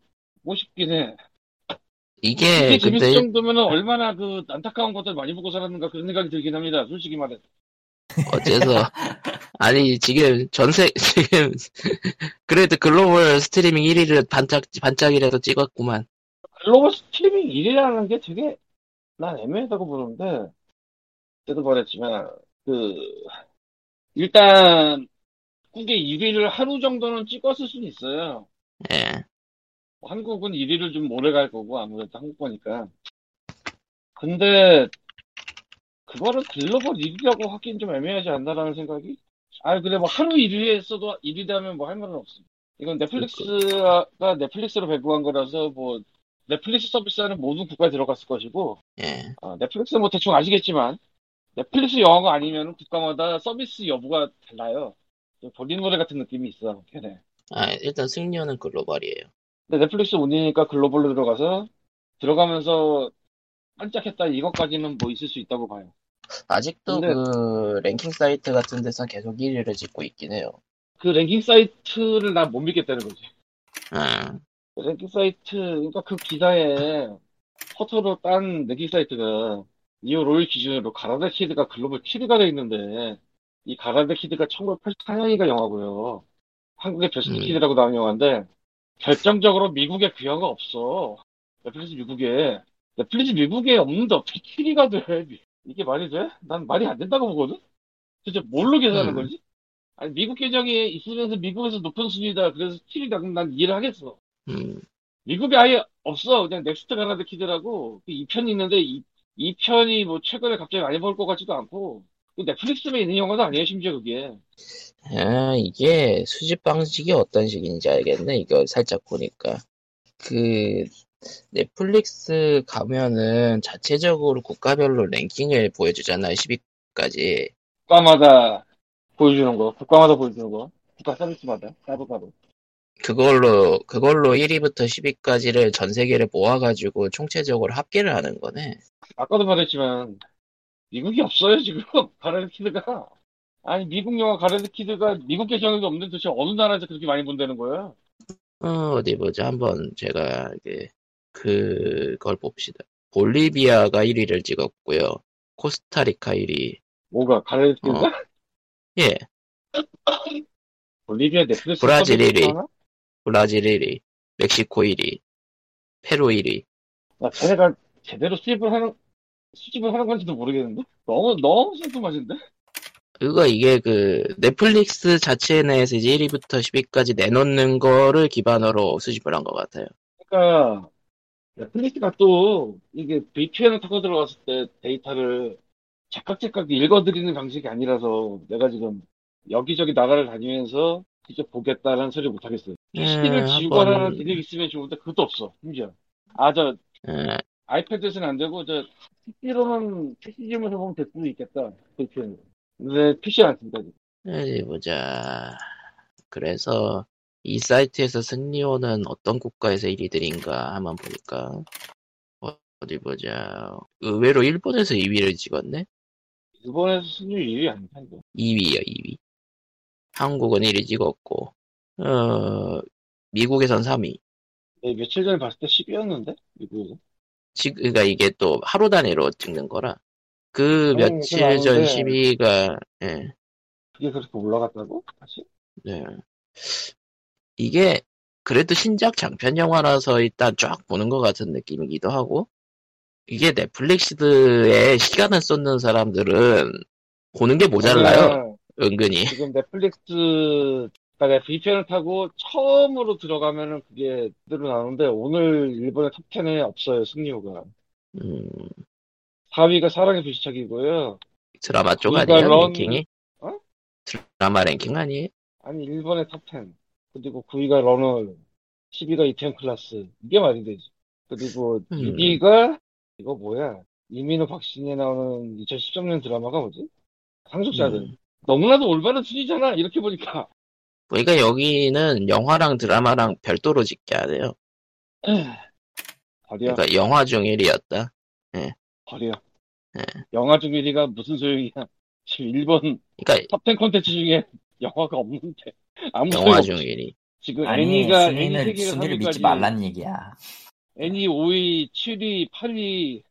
보고 싶긴 해 이게, 이게 재밌을 근데, 정도면 얼마나 그 안타까운 것들 많이 보고 살았는가 그런 생각이 들긴 합니다 솔직히 말해 어째서, 아니, 지금 전세, 지금, 그래도 글로벌 스트리밍 1위를 반짝, 반짝이라도 찍었구만. 글로벌 스트리밍 1위라는 게 되게 난 애매하다고 보는데 그때도 말했지만 그 일단 한국의 1위를 하루 정도는 찍었을 수는 있어요 예. 한국은 1위를 좀 오래 갈 거고 아무래도 한국 거니까 근데 그거를 글로벌 1위라고 하기엔 좀 애매하지 않나라는 생각이 아 그래 뭐 하루 1위 했어도 1위다 하면 뭐 할 말은 없습니다 이건 넷플릭스가 넷플릭스로 배부한 거라서 뭐 넷플릭스 서비스는 모든 국가에 들어갔을 것이고 예. 아, 넷플릭스는 뭐 대충 아시겠지만 넷플릭스 영화가 아니면 국가마다 서비스 여부가 달라요 좀 본인 노래 같은 느낌이 있어. 걔네. 아, 일단 승려는 글로벌이에요. 근데 넷플릭스 운이니까 글로벌로 들어가서 들어가면서 반짝했다 이것까지는 뭐 있을 수 있다고 봐요. 아직도 근데- 그 랭킹 사이트 같은 데서 계속 1위를 짓고 있긴 해요. 그 랭킹 사이트를 난 못 믿겠다는 거지. 아, 랭킹 사이트, 그러니까 그 기사에 포토로 딴 랭킹 사이트가 이후 롤 기준으로 Karate Kid가 글로벌 7위가 돼 있는데 이 Karate Kid가 1984년인가 영화고요. 한국의 베스트 음. Kid라고 나온 영화인데 결정적으로 미국에 그 영화 없어. 넷플릭스 미국에 넷플릭스 미국에 없는데 어떻게 7위가 돼? 이게 말이 돼? 난 말이 안 된다고 보거든. 도대체 뭘로 계산하는 음. 거지? 아니 미국 계정에 있으면서 미국에서 높은 순위다. 그래서 7위다. 그럼 난 이해를 하겠어. 음, 미국에 아예 없어. 그냥 Next Karate Kid라고 그 2편이 있는데 이, 2편이 뭐 최근에 갑자기 많이 볼 것 같지도 않고 그 넷플릭스에 있는 영화도 아니에요 심지어 그게. 아, 이게 수집 방식이 어떤 식인지 알겠네. 이거 살짝 보니까. 그, 넷플릭스 가면은 자체적으로 국가별로 랭킹을 보여주잖아요. 10위까지. 국가마다 보여주는 거. 국가마다 보여주는 거. 국가 서비스마다 따로 따로. 그걸로, 그걸로 1위부터 10위까지를 전 세계를 모아가지고 총체적으로 합계를 하는 거네. 아까도 말했지만 미국이 없어요 지금 Karate Kid가. 아니 미국 영화 Karate Kid가 미국 계정에도 없는데 도대체 어느 나라에서 그렇게 많이 본다는 거야? 어, 어디 보자. 한번 제가, 이게, 그걸 봅시다. 볼리비아가 1위를 찍었고요. 코스타리카 1위. 뭐가 키드가? 어. 예, 볼리비아 넷플릭스 브라질 서비스 1위. 하나? 브라질 1위. 멕시코 1위. 페루 1위. 나 쟤네가 제대로 수집을 하는 수집을 하는 건지도 모르겠는데 너무 너무 생뚱맞은데 그거 이게 그 넷플릭스 자체 내에서 이제 1위부터 10위까지 내놓는 거를 기반으로 수집을 한 것 같아요. 그러니까 넷 플릭스가 또 이게 VPN을 타고 들어갔을 때 데이터를 제깍제깍 읽어드리는 방식이 아니라서 내가 지금 여기저기 나라를 다니면서 직접 보겠다는 소리 못 하겠어요. PC를 하는 기능이 있으면 좋은데 그것도 없어 심지어 아저 예, 아이패드에서는 안 되고 저 PC로는 PC 지우면서 보면 될 수도 있겠다 VPN 근데 PC는 안 지금. 어디 보자. 그래서 이 사이트에서 승리호는 어떤 국가에서 1위들인가 한번 보니까 어, 어디 보자. 의외로 일본에서 2위를 찍었네. 일본에서 승률 1위 아닌가 이거 2위요, 2위. 한국은 1위 찍었고, 어, 미국에선 3위. 네, 며칠 전에 봤을 때 10위였는데 미국에서 지, 그러니까 이게 또 하루 단위로 찍는 거라. 그 음, 며칠 전 아는데. 10위가, 예, 그게 그렇게 올라갔다고? 다시? 네. 이게 그래도 신작 장편 영화라서 일단 쫙 보는 것 같은 느낌이기도 하고, 이게 넷플릭스에 시간을 쏟는 사람들은 보는 게 모자라요, 왜냐면 은근히. 지금 넷플릭스 그러니까 VPN을 타고 처음으로 들어가면은 그게 그대로 나오는데 오늘 일본의 top 10에 없어요 승리호가 음, 4위가 사랑의 불시착이고요 드라마 쪽 그러니까 아니에요, 런- 랭킹이? 어? 드라마 랭킹 아니에요? 아니 일본의 top 10 그리고 9위가 러너 10위가 이태원 클라스 이게 말이 되지 그리고 음. 2위가 이거 뭐야 이민호 박신혜 나오는 2013년 드라마가 뭐지? 상속자들 음. 너무나도 올바른 순위잖아 이렇게 보니까 그러니까 여기는 영화랑 드라마랑 별도로 집계하네요. 버려 그러니까 영화 중 1위였다. 버려 네. 영화 중 1위가 무슨 소용이야 지금 일본 그러니까 탑10 콘텐츠 중에 영화가 없는데 영화 소용 중 없지 1위. 지금 아니 애니가 애니 순위는 세계가 순위를 믿지 3위까지 말란 얘기야. 애니 5위 7위 8위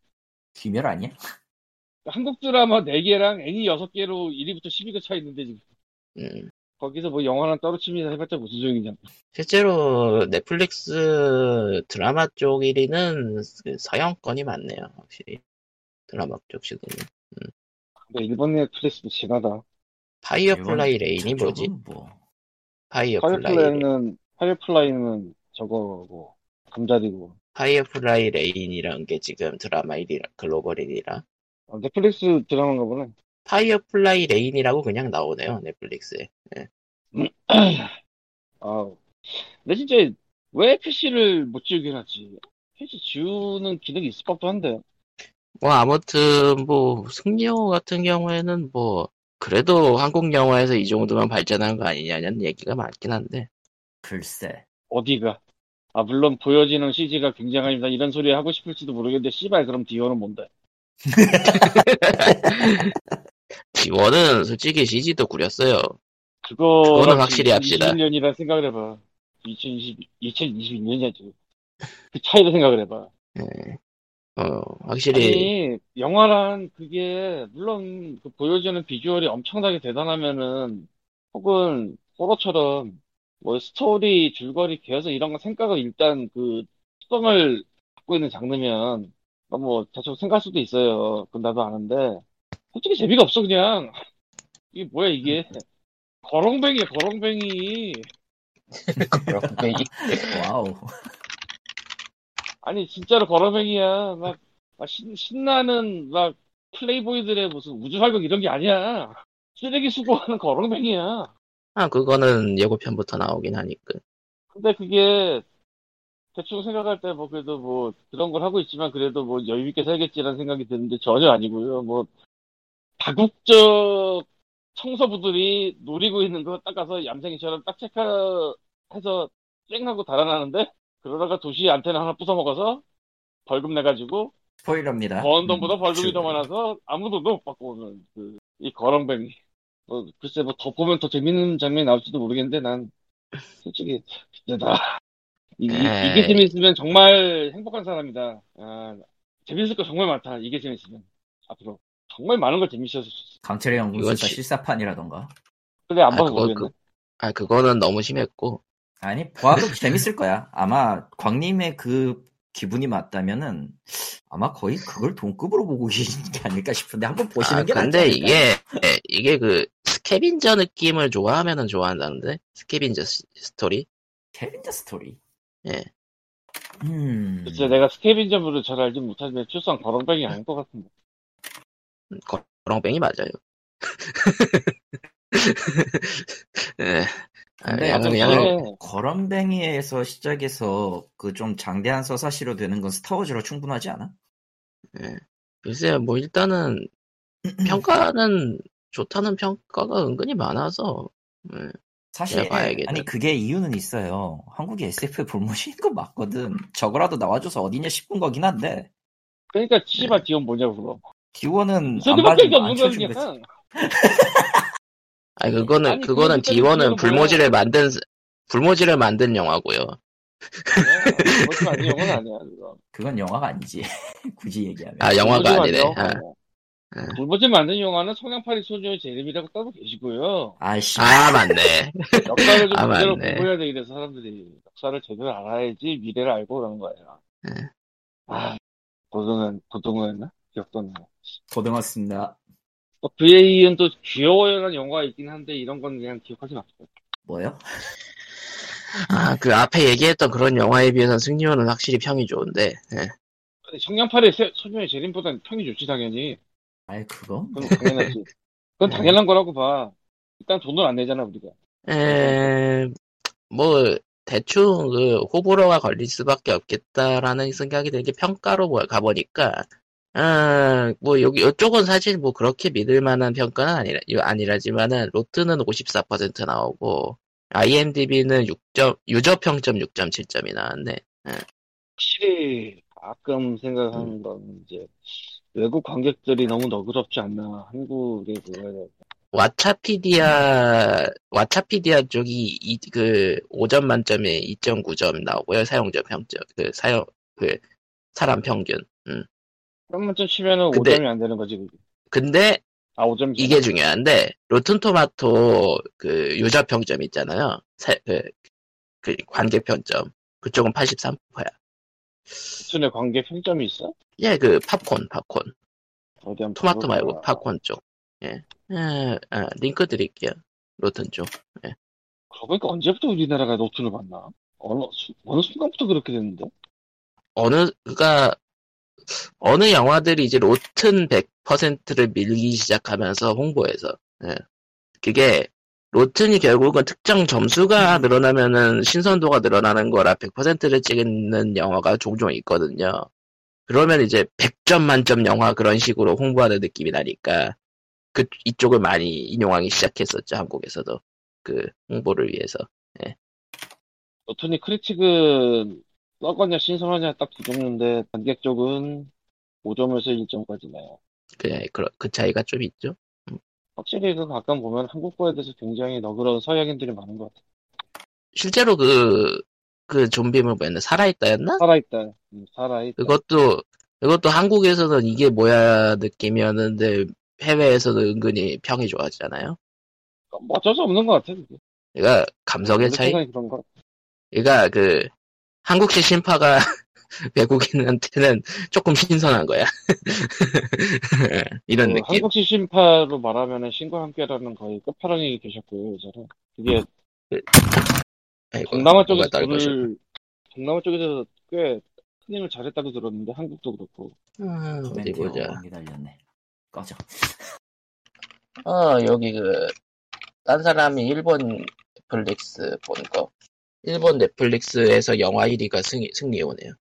귀멸 아니야? 한국 드라마 4개랑 애니 6개로 1위부터 10위가 차 있는데 지금 음. 거기서 뭐 영화랑 칩니다 해봤자 무슨 소용이냐 실제로 넷플릭스 드라마 쪽 1위는 서양권이 많네요, 확실히. 드라마 쪽 시도는. 근데 일본 넷플릭스도 심하다 파이어플라이 레인이 뭐지? 뭐. 파이어플라이. 파이어플라이는 파이어플라이는 저거고 감자디고 파이어플라이 레인이라는 게 지금 드라마 1위라, 글로벌 1위라. 어, 넷플릭스 드라마인가 보네 파이어플라이 레인이라고 그냥 나오네요, 넷플릭스에. 아 근데 진짜 왜 PC를 못 지우게 놨지 PC 지우는 기능이 있을 법도 한데 뭐, 아무튼, 뭐, 승리호 같은 경우에는 뭐, 그래도 한국 영화에서 이 정도면 발전한 거 아니냐는 얘기가 많긴 한데. 글쎄. 어디가? 아 물론 보여지는 CG가 굉장합니다. 이런 소리 하고 싶을지도 모르겠는데 씨발 그럼 디오는 뭔데? D1은 솔직히 CG도 구렸어요. 그거 그거는 확실히 합시다. 2021년이라 생각을 해봐. 2020 2022년이야 지금. 그 차이를 생각을 해봐. 어, 확실히, 아니 영화란 그게 물론 그 보여주는 비주얼이 엄청나게 대단하면은 혹은 호러처럼 뭐 스토리 줄거리 계속 이런 거 생각을 일단 그 특성을 갖고 있는 장르면 뭐 대충 생각할 수도 있어요. 그건 나도 아는데 솔직히 재미가 없어 그냥 이게 뭐야 이게 거렁뱅이야 거렁뱅이 거렁뱅이. 와우. 아니 진짜로 거렁뱅이야 막, 막 신, 신나는 막 플레이보이들의 무슨 우주활극 이런 게 아니야 쓰레기 수거하는 거렁뱅이야 아, 그거는 예고편부터 나오긴 하니까. 근데 그게 대충 생각할 때 뭐 그래도 뭐 그런 걸 하고 있지만 그래도 뭐 여유 있게 살겠지라는 생각이 드는데 전혀 아니고요. 뭐 다국적 청소부들이 노리고 있는 거 딱 가서 얌생이처럼 딱 체크해서 쨍하고 달아나는데 그러다가 도시 안테나 하나 부숴먹어서 벌금 내가지고 스포일러입니다. 번 돈보다 음, 벌금이 주- 더 많아서 아무도 못 받고 오는 그 이 거렁뱅이. 뭐 글쎄 뭐 더 보면 더 재밌는 장면이 나올지도 모르겠는데 난 솔직히 기대다. 이, 이- 에이. 이게 재밌으면 정말 행복한 사람이다. 아, 재밌을 거 정말 많다. 이게 재밌으면 앞으로 정말 많은 걸 재밌었을 수 있어. 강철의 시- 실사판이라던가. 근데 안 아, 봐서 그거, 모르겠네. 그, 아, 그거는 너무 심했고. 아니, 보아도 재밌을 거야. 아마 광님의 그 기분이 맞다면은 아마 거의 그걸 동급으로 보고 계시는 게 아닐까 싶은데 한번 보시는 아, 게 낫지 근데 않을까요? 이게, 예, 이게 그, scavenger 느낌을 좋아하면은 좋아한다는데? scavenger 스- 스토리? scavenger 스토리. 예. 음. 글쎄 내가 scavenger물을 잘 알지 못하지만 출산 거렁뱅이 아닌 것 같은데. 거렁뱅이 맞아요. 예. 아, 근데 약간 양은, 그래. 거렁뱅이에서 시작해서 그 좀 장대한 서사시로 되는 건 스타워즈로 충분하지 않아? 예. 글쎄요, 뭐, 일단은, 평가는, 좋다는 평가가 은근히 많아서, 예. 사실 네, 봐야겠다. 아니 그게 이유는 있어요. 한국에 SF에 볼모시는 거 맞거든. 저거라도 나와줘서 어디냐 싶은 거긴 한데 그러니까 씨발 디온 뭐냐고 그럼. 디원은 안 봐주고 안 쳐준 거지. 아니, 그거는, 아니, 그거는 그게 D1은 그거는 불모지를. 만든, 불모지를 만든 영화고요. 영화는 아니야. 그거. 그건 영화가 아니지. 굳이 얘기하면. 아, 영화가 아니네. 만든 아. 아니야. 불모지 만든 영화는 성냥팔이 소녀의 재림이라고 따로 계시고요. 아이씨. 아, 맞네. 역사를 좀 아, 제대로 맞네. 공부해야 돼 이래서 사람들이 역사를 제대로 알아야지 미래를 알고 그러는 거예요. 네. 아 고등은 고등어였나? 기억도 안 나. 고등었습니다. 또 그에 이은 또 귀여워요라는 영화가 있긴 한데 이런 건 그냥 기억하지 마세요. 뭐요? 아, 그 앞에 얘기했던 그런 영화에 비해서는 승리호는 확실히 평이 좋은데, 예. 세- 소녀의 재림보다는 평이 좋지 당연히. 아이 그거? 그건 당연하지. 그건 당연한 거라고 봐. 일단 돈을 안 내잖아 우리가. 에, 뭐, 대충 그 호불호가 걸릴 수밖에 없겠다라는 생각이 들게 평가로 뭐 가보니까, 아, 뭐 여기, 이쪽은 사실 뭐 그렇게 믿을 만한 평가는 아니라, 아니라지만은, 로트는 54% 나오고, IMDb는 6점, 유저 평점 6.7점이 나왔네. 확실히 가끔 생각하는 건 이제 외국 관객들이 너무 너그럽지 않나 한국에 그거에 왓챠피디아, 왓챠피디아 쪽이 이, 그 5점 만점에 2.9점 나오고요. 사용자 평점, 그 사용, 그 사람 평균. 음. 그런 좀 치면은 근데- 5점이 안 되는 거지 그게. 근데 아 5점이 이게 중요한데 로튼 토마토 그 유저 평점 있잖아요. 사- 그, 그 관객 평점. 그쪽은 83%야. 무슨 관객 평점이 있어? 예, 그 팝콘, 팝콘. 어디 한번 토마토? 말고 팝콘 쪽. 예. 예, 아, 링크 드릴게요. 로튼 쪽. 그러고 보니까 언제부터 우리나라가 로튼을 봤나? 어느 수- 어느 순간부터 그렇게 됐는데? 어느, 그가, 어느 영화들이 이제 로튼 100%를 밀기 시작하면서 홍보해서, 예. 그게, 로튼이 결국은 특정 점수가 늘어나면은 신선도가 늘어나는 거라 100%를 찍는 영화가 종종 있거든요. 그러면 이제 100점 만점 영화 그런 식으로 홍보하는 느낌이 나니까, 그 이쪽을 많이 인용하기 시작했었죠 한국에서도 그 홍보를 위해서. 노트니 크리틱은 썩었냐 신선하냐 딱 두 종류인데 관객 쪽은 5점에서 1점까지네요. 그, 그, 그 차이가 좀 있죠. 확실히 그 가끔 보면 한국 거에 대해서 굉장히 너그러운 서양인들이 많은 것 같아요. 실제로 그, 그 좀비물 뭐였나? 살아있다였나? 살아있다. 음, 살아있다. 그것도, 그것도 한국에서는 이게 뭐야 느낌이었는데 해외에서는 은근히 평이 좋았잖아요. 뭐 어쩔 수 없는 것 같아. 그게. 그러니까 감성의 차이? 세상이 그런 거. 그러니까 그 한국식 신파가 외국인한테는 조금 신선한 거야. 이런 그 느낌. 한국식 신파로 말하면은 신과 함께라는 거의 끝판왕이 계셨고요, 예전에. 그게 아이고, 동남아 쪽에서. 돈을, 동남아 쪽에서 꽤 큰 힘을 잘했다고 들었는데, 한국도 그렇고. 음, 어디 보자. 기다렸네. 꺼져. 어, 여기 그, 딴 사람이 일본 넷플릭스 본 거. 일본 넷플릭스에서 영화 1위가 승리, 승리호네요.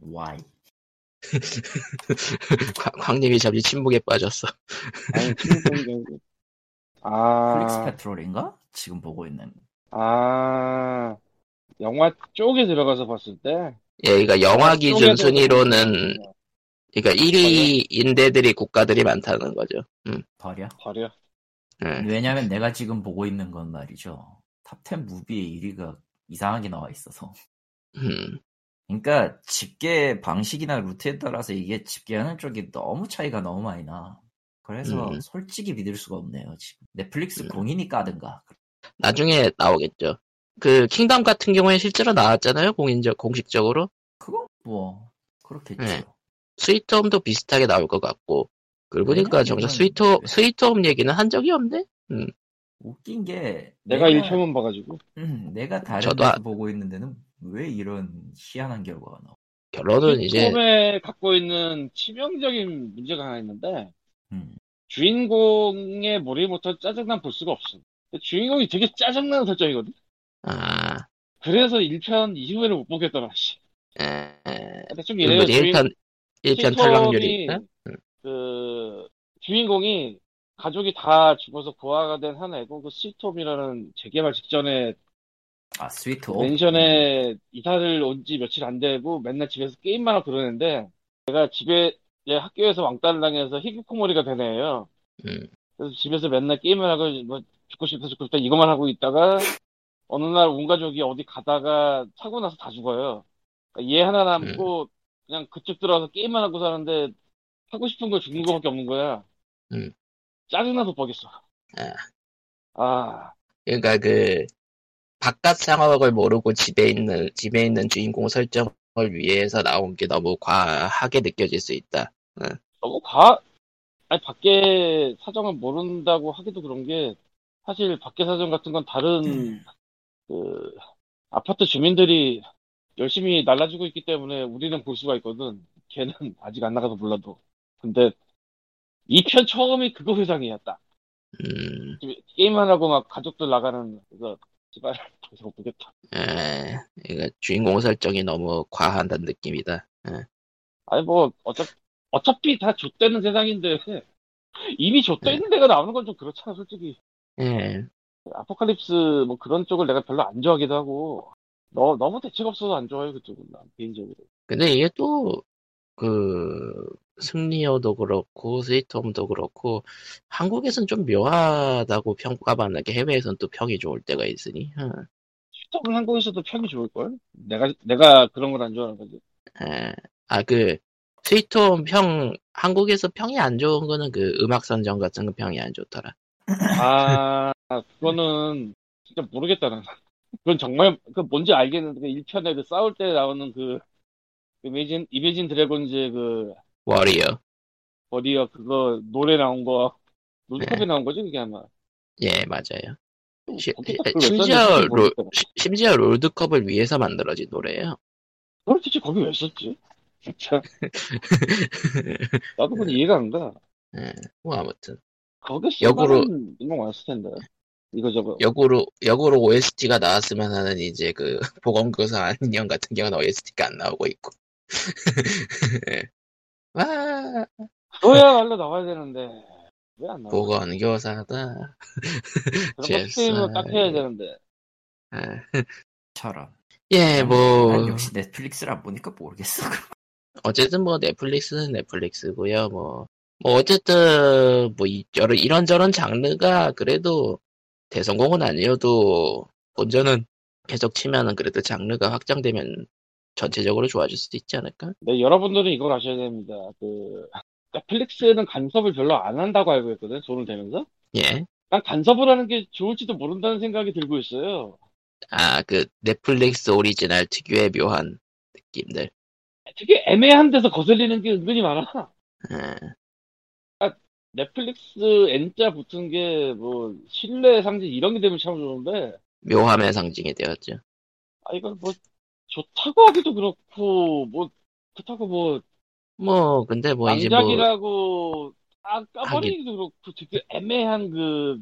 와이. 광- 광님이 잠시 침묵에 빠졌어. 아니, 친구분이 아, FlixPatrol인가? 지금 보고 있는. 아, 영화 쪽에 들어가서 봤을 때. 예, 그러니까 영화 기준 순위로는, 그러니까 1위인 데들이 국가들이 많다는 거죠. 음, 버려. 버려. 음. 왜냐면 내가 지금 보고 있는 건 말이죠. top 10 movie의 1위가 이상하게 나와 있어서. 음, 그러니까 집계 방식이나 루트에 따라서 이게 집계하는 쪽이 너무 차이가 너무 많이 나. 그래서 음. 솔직히 믿을 수가 없네요, 지금. 넷플릭스 음. 공인이 까든가. 나중에 나오겠죠. 그 킹덤 같은 경우에 실제로 나왔잖아요. 공인적 공식적으로 그건 뭐, 그렇겠죠. 네. 스위트홈도 비슷하게 나올 것 같고. 그러고 보니까 정작 이건- 스위트홈 스위트홈 얘기는 한 적이 없네. 웃긴 게 내가 1편만 봐가지고. 음, 내가 다른 저도 데서 아- 보고 있는 데는 왜 이런 희한한 결과가 나와? 결론은 이제 처음에 갖고 있는 치명적인 문제가 하나 있는데, 음. 주인공의 몰입부터 짜증난 볼 수가 없어. 주인공이 되게 짜증나는 설정이거든? 아, 그래서 1편 이후에는 못 보겠더라, 씨. 에, 에, 대충 이래요. 은근히 주인- 1편 1편 시트콤이 탈락률이 있다. 그, 주인공이 가족이 다 죽어서 고아가 된 한 애고, 그 시톰이라는 재개발 직전에 아, 스위트 오. 맨션에 이사를 온 지 며칠 안 되고 맨날 집에서 게임만 하고 그러는데, 내가 집에, 얘 학교에서 왕따를 당해서 된 애예요. 음, 그래서 집에서 맨날 게임을 하고, 뭐, 죽고 싶다, 죽고 싶다, 이것만 하고 있다가, 어느 날 온 가족이 어디 가다가 사고 나서 다 죽어요. 그러니까 얘 하나 남고, 그냥 그쪽 들어가서 게임만 하고 사는데, 하고 싶은 걸 죽는 거밖에 없는 거야. 음. 짜증나서 못 보겠어. 아. 아, 그러니까 그 바깥 상황을 모르고 집에 있는 집에 있는 주인공 설정을 위해서 나온 게 너무 과하게 느껴질 수 있다. 너무 과, 아니, 밖에 사정을 모른다고 하기도 그런 게, 사실 밖에 사정 같은 건 다른, 그, 아파트 주민들이 열심히 날라주고 있기 때문에 우리는 볼 수가 있거든. 걔는 아직 안 나가서 몰라도. 근데, 이편 처음이 그거 딱. 음, 게임만 하고 막 가족들 나가는, 그거, 이상 못 보겠다. 에, 그러니까 주인공 설정이 너무 과한다는 느낌이다. 에. 아니, 뭐, 어차, 어차피 다 좆되는 세상인데, 이미 좆되는 데가 나오는 건 좀 그렇잖아, 솔직히. 예, 아포칼립스 뭐 그런 쪽을 내가 별로 안 좋아하기도 하고 너, 너무 대책 없어서 안 좋아요 그쪽은 난 개인적으로 근데 이게 또, 그, 승리어도 그렇고, 스위트홈도 그렇고, 한국에선 좀 묘하다고 평가받는 게 해외에선 또 평이 좋을 때가 있으니, 어. 슈터는 한국에서도 평이 좋을걸? 내가 내가 그런 걸 안 좋아하는 거지 에, 아, 그, 스위트홈 평, 한국에서 평이 안 좋은 거는 그 음악 선정 같은 거 평이 안 좋더라. 아 그거는 진짜 모르겠다 난 그건 정말 그 뭔지 알겠는데 그 1편에 그 싸울 때 나오는 그 이메진 이메진 드래곤즈의 그 워리어. 버리어 그거 노래 나온 거 롤드컵에 네. 나온 거지 그게 아마 예, 맞아요. 시- 심지어. 시- 심지어 롤드컵을 위해서 만들어진 노래예요. 그걸 대체 거기 왜 썼지? 진짜 나도 그건 이해가 안 가. 예, 뭐 아무튼. 거기 역으로- 이거 많았을 텐데. 이거저거. 역으로, 역으로 OST가 나왔으면 하는 이제 그, 보건교사 안녕 같은 경우는 OST가 안 나오고 있고. 예. 와, 그거야말로 나와야 되는데. 왜 안 나와? 그런 거 제사. 스트리밍을 딱 해야 되는데. 아, 처럼. 예, 난뭐 역시 넷플릭스라 보니까 모르겠어. 어쨌든 뭐 넷플릭스는 넷플릭스고요. 뭐, 뭐 어쨌든 뭐 이, 여러 이런저런 장르가 그래도 대성공은 아니어도 본전은 계속 치면은 그래도 장르가 확장되면 전체적으로 좋아질 수도 있지 않을까? 네, 여러분들은 이걸 아셔야 됩니다. 그, 넷플릭스는 간섭을 별로 안 한다고 알고 있거든, 돈을 대면서. 예. 난 간섭을 하는 게 좋을지도 모른다는 생각이 들고 있어요. 아, 그 넷플릭스 오리지널 특유의 묘한 느낌들. 되게 애매한 데서 거슬리는 게 은근히 많아. 아, 넷플릭스 N자 붙은 게 뭐 신뢰 상징 이런 게 되면 참 좋은데 묘함의 상징이 되었죠. 아 이걸 뭐 좋다고 하기도 그렇고 뭐 그렇다고 뭐 뭐 근데 뭐 이제 뭐 까, 까버리기도 그렇고 되게 애매한 그그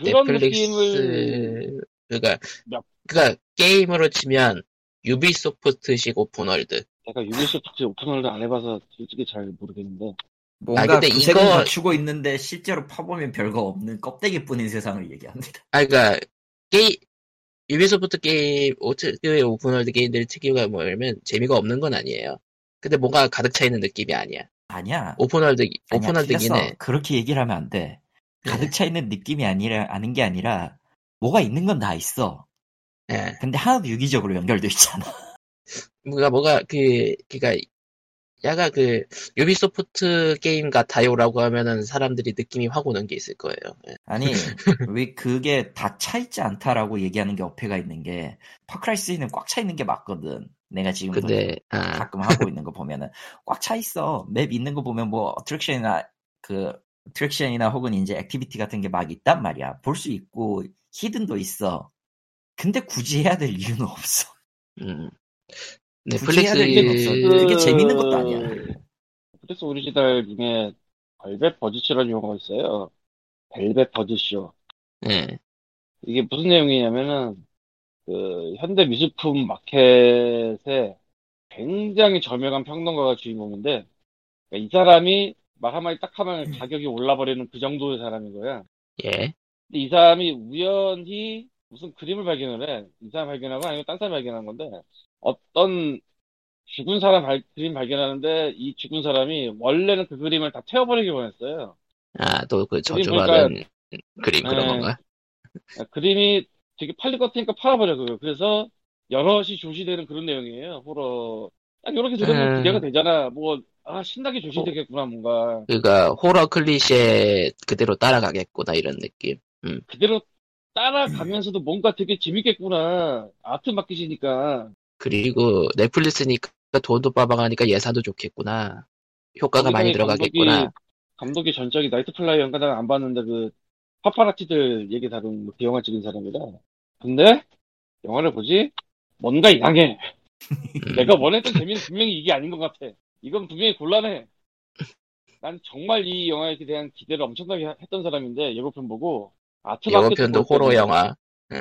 그런 넷플릭스 느낌을- 그러니까 몇- 그러니까 게임으로 치면 유비소프트식 open world. 내가 유비소프트 open world 안 해봐서 솔직히 잘 모르겠는데 뭔가 아, 근데 그 이거- 갖추고 있는데 실제로 파보면 별거 없는 껍데기뿐인 세상을 얘기합니다. 아, 그러니까 게임 유비소프트 게임 오트의 open world 게임들 특유가 뭐냐면 재미가 없는 건 아니에요. 근데 뭔가 가득 차 있는 느낌이 아니야. 아니야. open world open world긴. 해. 그렇게 얘기를 하면 안 돼. 네. 가득 차 있는 느낌이 아니라 아는 게 아니라 뭐가 있는 건 다 있어. 예. 근데 하나도 유기적으로 연결돼 있지 않아. 뭐가 뭐가 그 그니까 야가 그 유비소프트 게임 같아요라고 하면은 사람들이 느낌이 확 오는 게 있을 거예요. 예. 아니 왜 그게 다 차 있지 않다라고 얘기하는 게 어폐가 있는 게 파크라이 3는 꽉 차 있는 게 맞거든. 내가 지금 근데 아, 가끔 하고 있는 거 보면은 꽉 차 있어. 맵 있는 거 보면 뭐 attraction이나 그 attraction이나 혹은 이제 activity 같은 게 막 있단 말이야. 볼 수 있고 hidden도 있어. 근데 굳이 해야 될 이유는 없어. 음. 굳이 해야 될 이유는 없어. 넷플릭스 그게 재밌는 것도 아니야. 넷플릭스 오리지널 중에 벨벳 버즈쇼라는 영화가 있어요. 벨벳 버즈쇼. 예. 이게 무슨 내용이냐면은 그 현대 미술품 마켓에 굉장히 저명한 평론가가 주인공인데 그러니까 이 사람이 말 한마디 딱 하면 가격이 올라버리는 그 정도의 사람인 거야. 예. 근데 이 사람이 우연히 무슨 그림을 발견을 해. 이 사람 발견하고 아니면 딴 사람 발견한 건데 어떤 죽은 사람 발- 그림 발견하는데 이 죽은 사람이 원래는 그 그림을 다 태워버리길 원했어요. 아, 또 그 저주받은 그림 그런 네. 건가? 그림이 되게 팔릴 것 같으니까 팔아버려, 그거. 그래서 여럿이 조시되는 그런 내용이에요, 호러. 딱 이렇게 들으면 음. 기대가 되잖아. 뭐, 아, 신나게 조시되겠구나, 뭔가. 그러니까 호러 클리셰 그대로 따라가겠구나 이런 느낌. 그대로 따라가면서도 뭔가 되게 재밌겠구나. art market이니까. 그리고 넷플릭스니까 돈도 빠방하니까 예산도 좋겠구나. 효과가 많이 들어가겠구나. 감독이, 감독이 전적이 나이트 플라이어인가 나는 안 봤는데 그 파파라치들 얘기 다룬 그 영화 찍은 사람이라. 근데 영화를 보지 뭔가 이상해. 음. 내가 원했던 재미는 분명히 이게 아닌 것 같아. 이건 분명히 곤란해. 난 정말 이 영화에 대한 기대를 엄청나게 했던 사람인데 예고편 보고 아트마켓도 예고편도 골 호러. 영화. 예.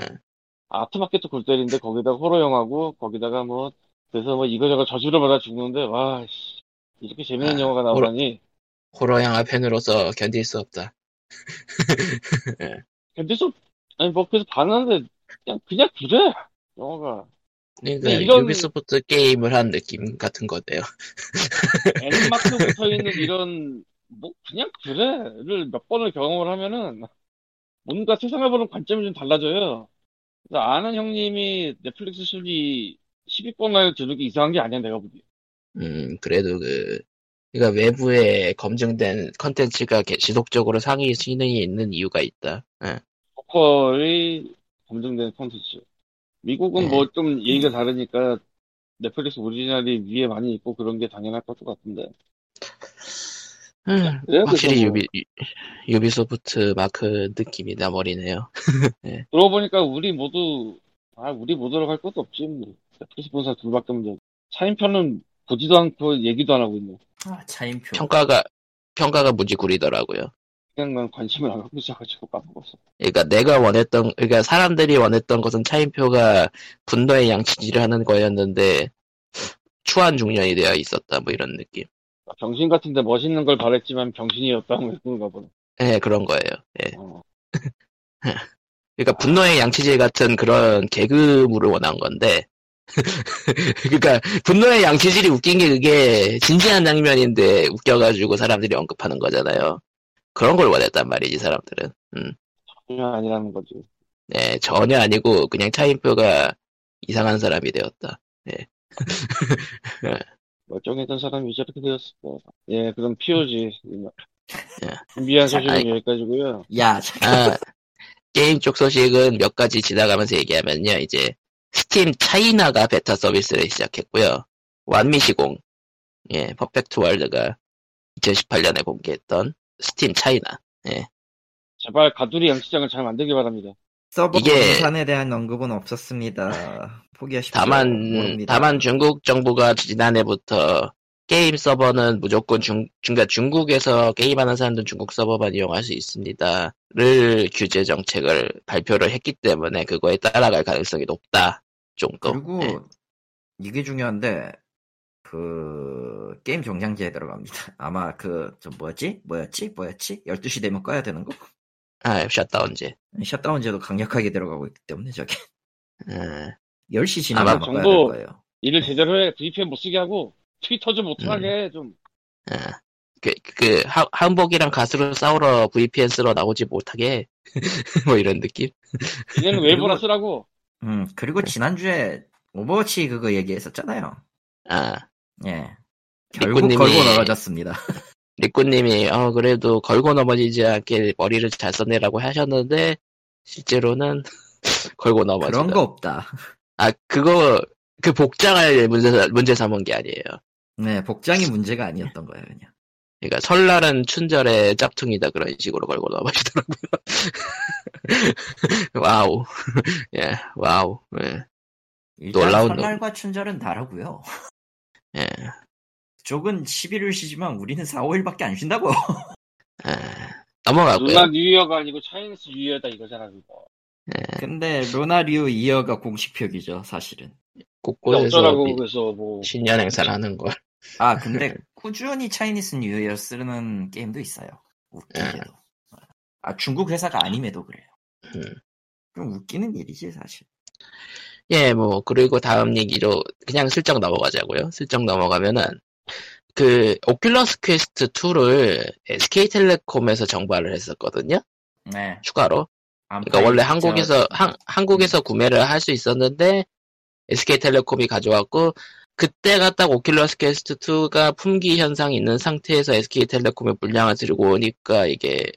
아트마켓도 골 때리는데 거기다가 호러 영화고 거기다가 뭐 그래서 뭐 이거저거 저주를 받아 죽는데 와 씨, 이렇게 재밌는 아, 영화가 나오다니 호러 영화 팬으로서 견딜 수 없다. 근데 좀 아니 뭐 그래서 봤는데 그냥 그냥 그래 영화가 그러니까 이런- 유비소프트 게임을 한 느낌 같은 거네요. N마크 붙어 있는 이런 뭐 그냥 그래를 몇 번을 경험을 하면은 뭔가 세상을 보는 관점이 좀 달라져요. 그래서 아는 형님이 넷플릭스 순위 10위권 안에 드는 게 이상한 게 아니야 내가 보기. 음, 그래도 그, 그러니까 외부에 검증된 컨텐츠가 개- 지속적으로 상위 순위에 있는 이유가 있다. 예. 포컬이 검증된 콘텐츠. 미국은 네. 뭐좀 얘기가 다르니까 넷플릭스 오리지널이 위에 많이 있고 그런 게 당연할 것 같은데. 음, 그래요? 확실히 뭐- 유비, 유- 유비소프트 마크 느낌이 나버리네요. 그러고 보니까 우리 모두 아 우리 모두라고 할 것도 없지 뭐. 넷플릭스 본 사람 둘밖에 없는데 차인표는 보지도 않고 얘기도 안 하고 있네. 아, 차인표. 평가가, 평가가 무지 구리더라고요. 그냥 난 관심을 안 갖고 있어가지고 까먹었어. 그러니까 내가 원했던, 그러니까 사람들이 원했던 것은 차인표가 분노의 양치질을 하는 거였는데, 추한 중년이 되어 있었다, 뭐 이런 느낌. 병신 같은데 멋있는 걸 바랬지만 병신이었다 뭐 그런가 보네. 예, 그런 거예요. 예. 어. 그러니까 분노의 양치질 같은 그런 개그물을 원한 건데 그러니까 분노의 양치질이 웃긴 게 그게 진지한 장면인데 웃겨가지고 사람들이 언급하는 거잖아요. 그런 걸 원했단 말이지 사람들은. 음. 전혀 아니라는 거지. 네, 전혀 아니고 그냥 차인표가 이상한 사람이 되었다. 멀쩡했던 사람이 이제 이렇게 되었을까. 예, 그럼 POG. 예. 준비한 소식은 아이- 여기까지고요 야, 잠깐. 아, 게임 쪽 소식은 몇 가지 지나가면서 얘기하면요. 이제 스팀 차이나가 베타 서비스를 시작했고요. 완미 시공, 예, 퍼펙트 월드가 2018년에 공개했던 스팀 차이나. 제발 가두리 양식장을 잘 만들기 바랍니다. 서버 이게- 분산에 대한 언급은 없었습니다. 포기하십시오. 다만 모릅니다. 다만 중국 정부가 지난해부터 게임 서버는 무조건 중, 그러니까 중국에서 게임하는 사람들은 중국 서버만 이용할 수 있습니다를 규제 정책을 발표를 했기 때문에 그거에 따라갈 가능성이 높다 정도. 그리고 예. 이게 중요한데 그 게임 종량제에 들어갑니다. 아마 그 저 뭐였지? 뭐였지? 뭐였지? 12시 되면 꺼야 되는 거? 아 셧다운제. 셧다운제도 강력하게 들어가고 있기 때문에 저게 음, 10시 지나면 아마 꺼야 될 정보- 거예요. 일을 제대로 해. VPN 못 쓰게 하고 트위터 좀 음. 못하게 해, 좀. 아, 그, 그, 하- 한복이랑 가수로 싸우러 VPN 쓰러 나오지 못하게, 뭐 이런 느낌? 이제는 외부라 그리고- 쓰라고. 음, 그리고 지난주에 Overwatch 그거 얘기했었잖아요. 아, 예. 결국 걸고 넘어졌습니다. 리꾸님이, 어, 그래도 걸고 넘어지지 않게 머리를 잘 썼네라고 하셨는데, 실제로는 걸고 넘어지다. 그런 거 없다. 아, 그거, 그 복장을 문제, 문제 삼은 게 아니에요. 네, 복장이 문제가 아니었던 거예요, 그냥. 그러니까 설날은 춘절의 짝퉁이다 그런 식으로 걸고 넘어지더라고요. 와우. 예, 와우. 예, 일단 놀라운 설날과 춘절은 다르고요. 예. 그쪽은 11일 쉬지만 우리는 4, 5일밖에 안 쉰다고. 아, 넘어가고요. 루나 뉴이어가 아니고 차이니스 뉴이어다 이거잖아, 그거. 예, 근데 로나리오 이어가 공식 표기죠, 사실은. 곳곳에서 미- 그래서 뭐. 신년 행사를 하는 걸. 아, 근데 꾸준히 차이니스 뉴이어 쓰는 게임도 있어요. 웃기게도. 아, 중국 회사가 아님에도 그래요. 음. 좀 웃기는 일이지, 사실. 예, 뭐, 그리고 다음 얘기로 그냥 슬쩍 넘어가자고요. 슬쩍 넘어가면은, 그, Oculus Quest 2를 SK텔레콤에서 정발을 했었거든요. 네. 추가로. 안 그러니까 원래. 한국에서, 한, 한국에서 구매를 할 수 있었는데, SK텔레콤이 가져왔고, 그때가 딱 Oculus Quest 2가 품귀 현상이 있는 상태에서 SK텔레콤의 물량을 들고 오니까 이게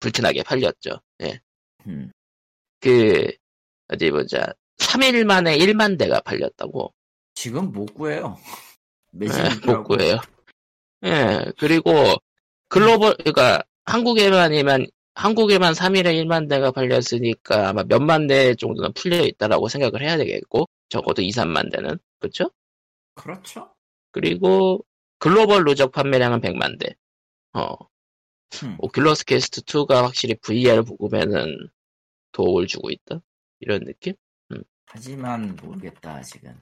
불티나게 팔렸죠. 예. 음. 그, 어디 보자. 3일 만에 1만 대가 팔렸다고. 지금 못 구해요. 매진 예, 있더라고. 못 구해요. 예, 그리고 글로벌, 그러니까 한국에만이만, 한국에만 3일에 1만 대가 팔렸으니까 아마 몇만 대 정도는 풀려 있다라고 생각을 해야 되겠고, 적어도 2, 3만 대는. 그쵸? 그렇죠. 그리고 글로벌 누적 판매량은 100만 대. 어, 음. Oculus Quest 2가 확실히 VR 보급에는 도움을 주고 있다. 이런 느낌? 하지만 모르겠다, 아직은.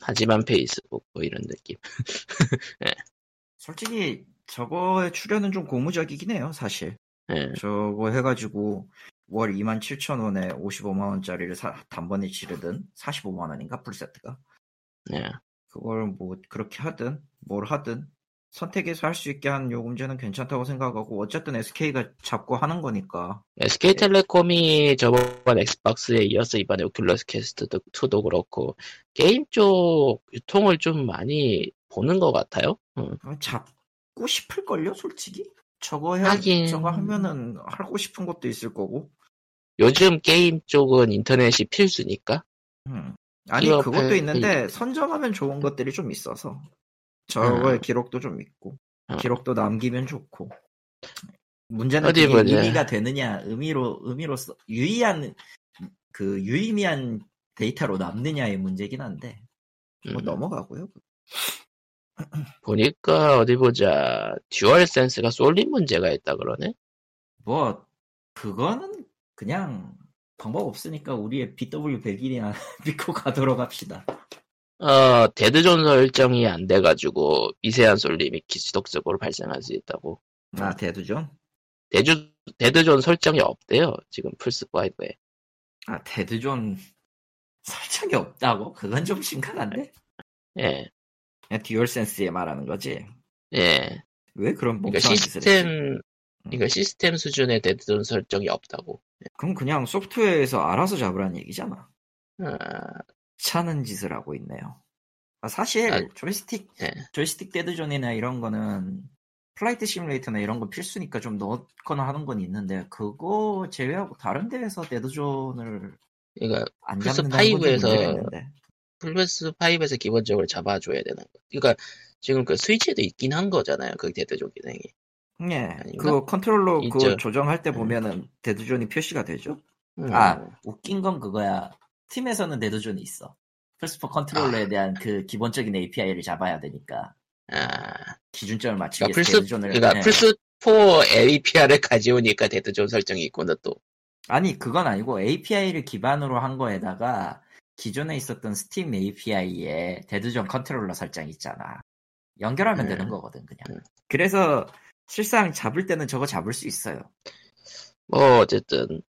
하지만 페이스북 뭐 이런 느낌. 솔직히 저거의 출현은 좀 고무적이긴 해요, 사실. 예. 저거 해가지고 월 27,000원에 55만원짜리를 단번에 지르든 45만원인가 풀세트가 예. 그걸 뭐 그렇게 하든 뭘 하든 선택해서 할 수 있게 한 요금제는 괜찮다고 생각하고 어쨌든 SK가 잡고 하는 거니까 SK텔레콤이 저번 Xbox에 이어서 이번에 Oculus Quest 2도 그렇고 게임 쪽 유통을 좀 많이 보는 것 같아요. 응. 잡고 싶을걸요 솔직히 저거 해 하긴. 저거 하면은 하고 싶은 것도 있을 거고 요즘 게임 쪽은 인터넷이 필수니까. 음. 아니 그것도 회- 있는데 선점하면 좋은 것들이 좀 있어서 저거의 음. 기록도 좀 있고 음. 기록도 남기면 좋고 문제는 그게 보자. 의미가 되느냐 의미로 의미로서 유의한 그 유의미한 데이터로 남느냐의 문제긴 한데 뭐 음. 넘어가고요 보니까 어디 보자 DualSense가 쏠린 문제가 있다 그러네. 뭐 그거는 그냥 방법 없으니까 우리의 BW100이나 믿고 가도록 합시다 어 dead zone 설정이 안 돼가지고 미세한 쏠림이 지속적으로 발생할 수 있다고. 아 dead zone dead zo-, dead zone 설정이 없대요. 지금 플스5에. 아, dead zone 설정이 없다고? 그건 좀 심각한데? 예, 그냥 DualSense에 말하는 거지. 예. 왜 그런 그러니까? 시스템, 그러니까 시스템 수준의 dead zone 설정이 없다고. 그럼 그냥 소프트웨어에서 알아서 잡으라는 얘기잖아. 아, 차는 짓을 하고 있네요. 아, 사실 아, 조이스틱 예. 조이스틱 dead zone이나 이런 거는 Flight Simulator나 이런 거 필수니까 좀 넣거나 하는 건 있는데 그거 제외하고 다른 데에서 dead zone을 그러니까 안건 5에서 문제가 있는데. 플스 5에서 기본적으로 잡아줘야 되는 거. 그러니까 지금 그 스위치에도 있긴 한 거잖아요. 그 dead zone 기능이. 예, 아닌가? 그 컨트롤러 있죠. 그거 조정할 때 음. 보면은 dead zone이 표시가 되죠. 음. 아 웃긴 건 그거야. Steam에서는 dead zone이 있어. 플스4 컨트롤러에 아. 대한 그 기본적인 API를 잡아야 되니까 아, 기준점을 맞추기 그러니까 위해서 플스, dead zone을 그러니까 예. 플스 4 API를 가져오니까 dead zone 설정이 있구나 또. 아니 그건 아니고 API를 기반으로 한 거에다가 기존에 있었던 Steam API에 dead zone 컨트롤러 설정 있잖아. 연결하면 음. 되는 거거든 그냥. 음. 그래서 실상 잡을 때는 저거 잡을 수 있어요. 뭐 어쨌든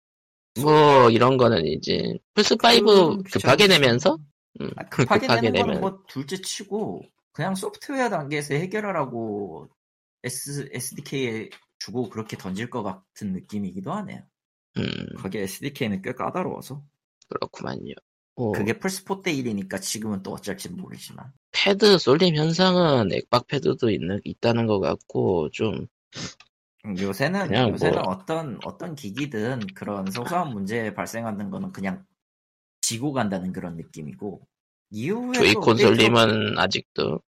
뭐 이런 거는 이제 플스5 그건 급하게. 내면서 음, 아, 급하게 급하게 내면 뭐 둘째 치고 그냥 소프트웨어 단계에서 해결하라고 S, SDK에 주고 그렇게 던질 것 같은 느낌이기도 하네요. 음, 거기에 SDK는 꽤 까다로워서 그렇구만요. 뭐, 그게 플스4 때 일이니까 지금은 또 어쩔지 모르지만. 패드 쏠림 현상은 액박 패드도 있는 있다는 것 같고 좀 음, 요새는 그냥 요새는 뭐- 어떤 어떤 기기든 그런 소소한 문제 발생하는 거는 그냥 지고 간다는 그런 느낌이고 이후에 조이콘 쏠림은 아직도?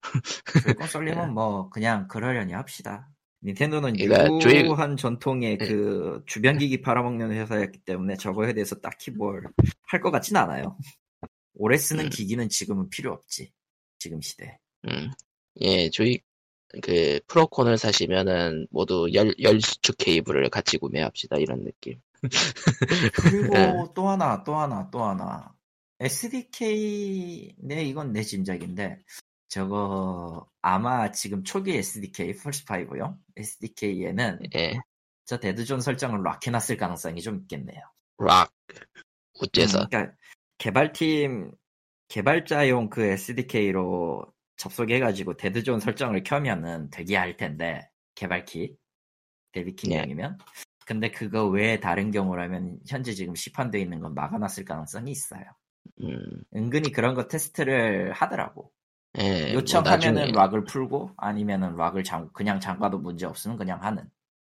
조이콘 쏠림은 뭐 그냥 그러려니 합시다. 닌텐도는 그러니까 조이- 유한 전통의 네. 그 주변 기기 팔아먹는 회사였기 때문에 저거에 대해서 딱히 뭘 할 것 같진 않아요. 오래 쓰는 음. 기기는 지금은 필요 없지. 지금 시대. 음, 예 조이 그 프로콘을 사시면은 모두 열, 열 수축 케이블을 같이 구매합시다 이런 느낌. 그리고 네. 또 하나, 또 하나, 또 하나. SDK, 네, 이건 내 짐작인데, 저거, 아마 지금 초기 SDK, 플스5용 SDK에는 예, 저 dead zone 설정을 lock 해놨을 가능성이 좀 있겠네요. lock 우째서 음, 그러니까, 개발팀, 개발자용 그 SDK로 접속해가지고 dead zone 설정을 켜면은 되게 할 텐데, 개발키, 데비킹용이면. 근데 그거 외에 다른 경우라면 현재 지금 시판되어 있는 건 막아놨을 가능성이 있어요. 음, 은근히 그런 거 테스트를 하더라고. 예, 뭐 요청하면은 나중에 락을 풀고 아니면은 락을 잠, 그냥 잠가도 문제 없으면 그냥 하는.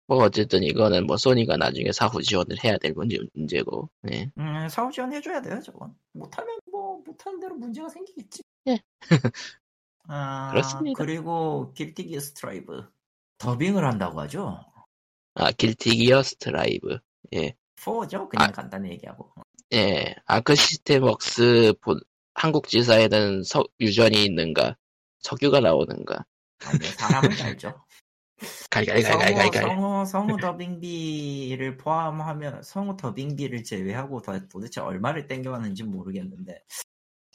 뭐 어쨌든 이거는 뭐 소니가 나중에 사후 지원을 해야 될 문제, 문제고 예. 음, 사후 지원 해줘야 돼요, 저건. 못하면 뭐, 못하는 대로 문제가 생기겠지. 예. 아, 그렇습니다. 그리고 Guilty Gear Strive. 더빙을 한다고 하죠? 아 Guilty Gear Strive 4죠? 그냥 아. 간단히 얘기하고. 예 Arc System Works 본 한국 지사에는 서, 유전이 있는가? 석유가 나오는가? 아니, 사람은 알죠. 갈갈갈갈갈갈. 성우, 성우 더빙비를 포함하면 성우 더빙비를 제외하고 다 도대체 얼마를 땡겨왔는지 모르겠는데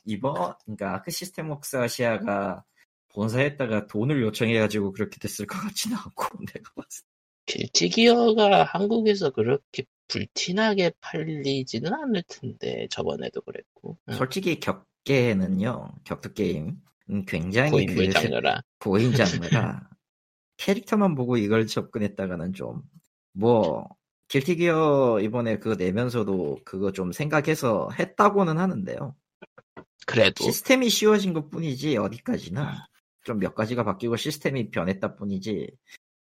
이번 그러니까 아크 시스템 웍스 아시아가 본사에다가 돈을 요청해가지고 그렇게 됐을 것 같지는 않고 내가 봤을 길티 기어가 한국에서 그렇게 불티나게 팔리지는 않을 텐데 저번에도 그랬고. 때 응. 솔직히 격계는요 격투 게임 음, 굉장히 고인물 그 장르라. 고인 장르라. 캐릭터만 보고 이걸 접근했다가는 좀 뭐 길티기어 이번에 그거 내면서도 그거 좀 생각해서 했다고는 하는데요. 그래도. 시스템이 쉬워진 것 뿐이지 어디까지나 좀 몇 가지가 바뀌고 시스템이 변했다 뿐이지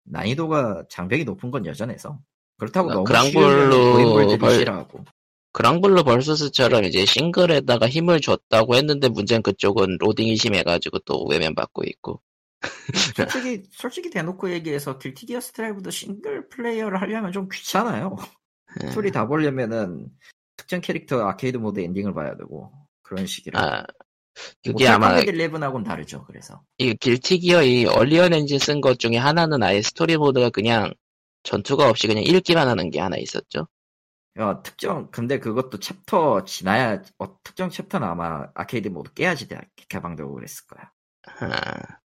난이도가 장벽이 높은 건 여전해서 그렇다고 너무 그랑블루 벌- 싫어하고 그랑블루 벌서스처럼 이제 싱글에다가 힘을 줬다고 했는데 문제는 그쪽은 로딩이 심해가지고 또 외면 받고 있고 솔직히 솔직히 대놓고 얘기해서 길티 기어 스트라이브도 싱글 플레이어를 하려면 좀 귀찮아요. 예. 스토리 다 보려면은 특정 캐릭터 아케이드 모드 엔딩을 봐야 되고 그런 식이라. 아 그게 아마 모탈 컴뱃 11하고는 다르죠. 그래서 이 길티 기어 이 언리얼 엔진 쓴 것 중에 하나는 아예 스토리 모드가 그냥 전투가 없이 그냥 읽기만 하는 게 하나 있었죠. 어, 특정 근데 그것도 챕터 지나야 어, 특정 챕터는 아마 아케이드 모드 깨야지 대- 개방되고 그랬을 거야. 아,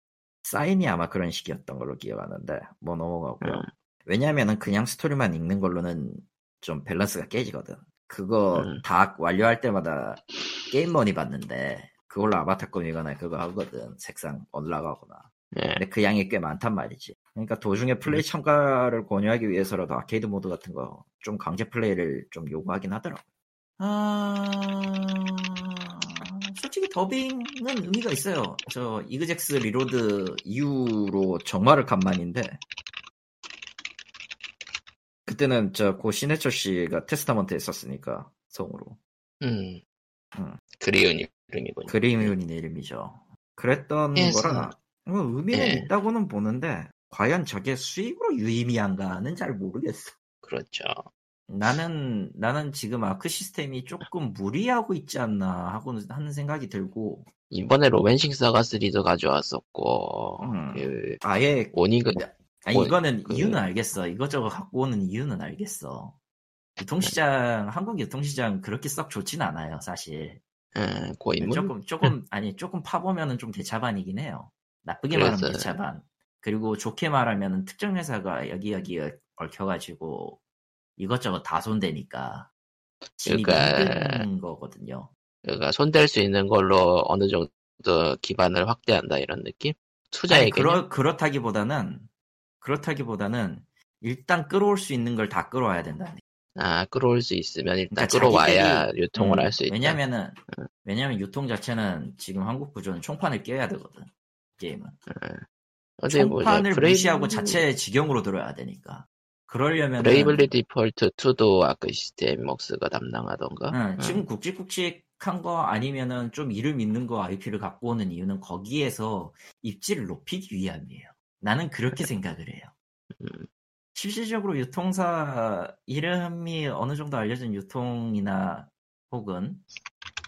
사인이 아마 그런 식이었던 걸로 기억하는데 뭐 넘어가고요. 음. 왜냐면은 그냥 스토리만 읽는 걸로는 좀 밸런스가 깨지거든. 그거 음. 다 완료할 때마다 게임 머니 받는데 그걸로 아바타 꾸미거나 그거 하거든. 색상 올라가거나. 예. 근데 그 양이 꽤 많단 말이지. 그러니까 도중에 플레이 참가를 권유하기 위해서라도 아케이드 모드 같은 거 좀 강제 플레이를 좀 요구하긴 하더라고. 아, 솔직히 더빙은 의미가 있어요. 저 이그젝스 리로드 이후로 정말로 간만인데 그때는 저 고 신해철 씨가 테스타먼트 했었으니까 성으로 음. 음. 그리운 이름이군요. 그리운 이름이죠. 그랬던 그래서- 거라 뭐 의미는 예. 있다고는 보는데 과연 저게 수익으로 유의미한가는 잘 모르겠어. 그렇죠. 나는 나는 지금 아크 시스템이 조금 무리하고 있지 않나 하고 하는 생각이 들고 이번에 로맨싱 사가 3도 가져왔었고, 음. 그, 아예 오니그, 아니 뭐, 이거는 그- 이유는 알겠어. 이것저것 갖고 오는 이유는 알겠어. 유통시장 한국 유통시장 그렇게 썩 좋진 않아요 사실. 예, 고인물? 조금 조금 아니 조금 파보면은 좀 대차반이긴 해요. 나쁘게 말하면 그래서- 대차반. 그리고 좋게 말하면은 특정 회사가 여기 여기 얽혀가지고 이것저것 다 손대니까 그러니까- 힘든 거거든요. 그러니까 손댈 수 있는 걸로 어느 정도 기반을 확대한다 이런 느낌? 개념? 그렇, 그렇다기보다는 그렇다기보다는 일단 끌어올 수 있는 걸 다 끌어와야 된다는 아, 끌어올 수 있으면 일단 그러니까 끌어와야 자기들이- 유통을 음, 할수 있다. 왜냐면은 왜냐면 유통 자체는 지금 한국 구조는 총판을 깨야 되거든 게임은 어디 보자. 총판을 브레이브- 무시하고 자체 직영으로 들어야 되니까 그러려면 브레이블리 디폴트 2도 아크 시스템 웍스가 담당하던가? 응, 응. 지금 굵직굵직한 거 아니면은 좀 이름 있는 거 IP를 갖고 오는 이유는 거기에서 입지를 높이기 위함이에요. 나는 그렇게 생각을 해요. 음. 실질적으로 유통사 이름이 어느 정도 알려진 유통이나 혹은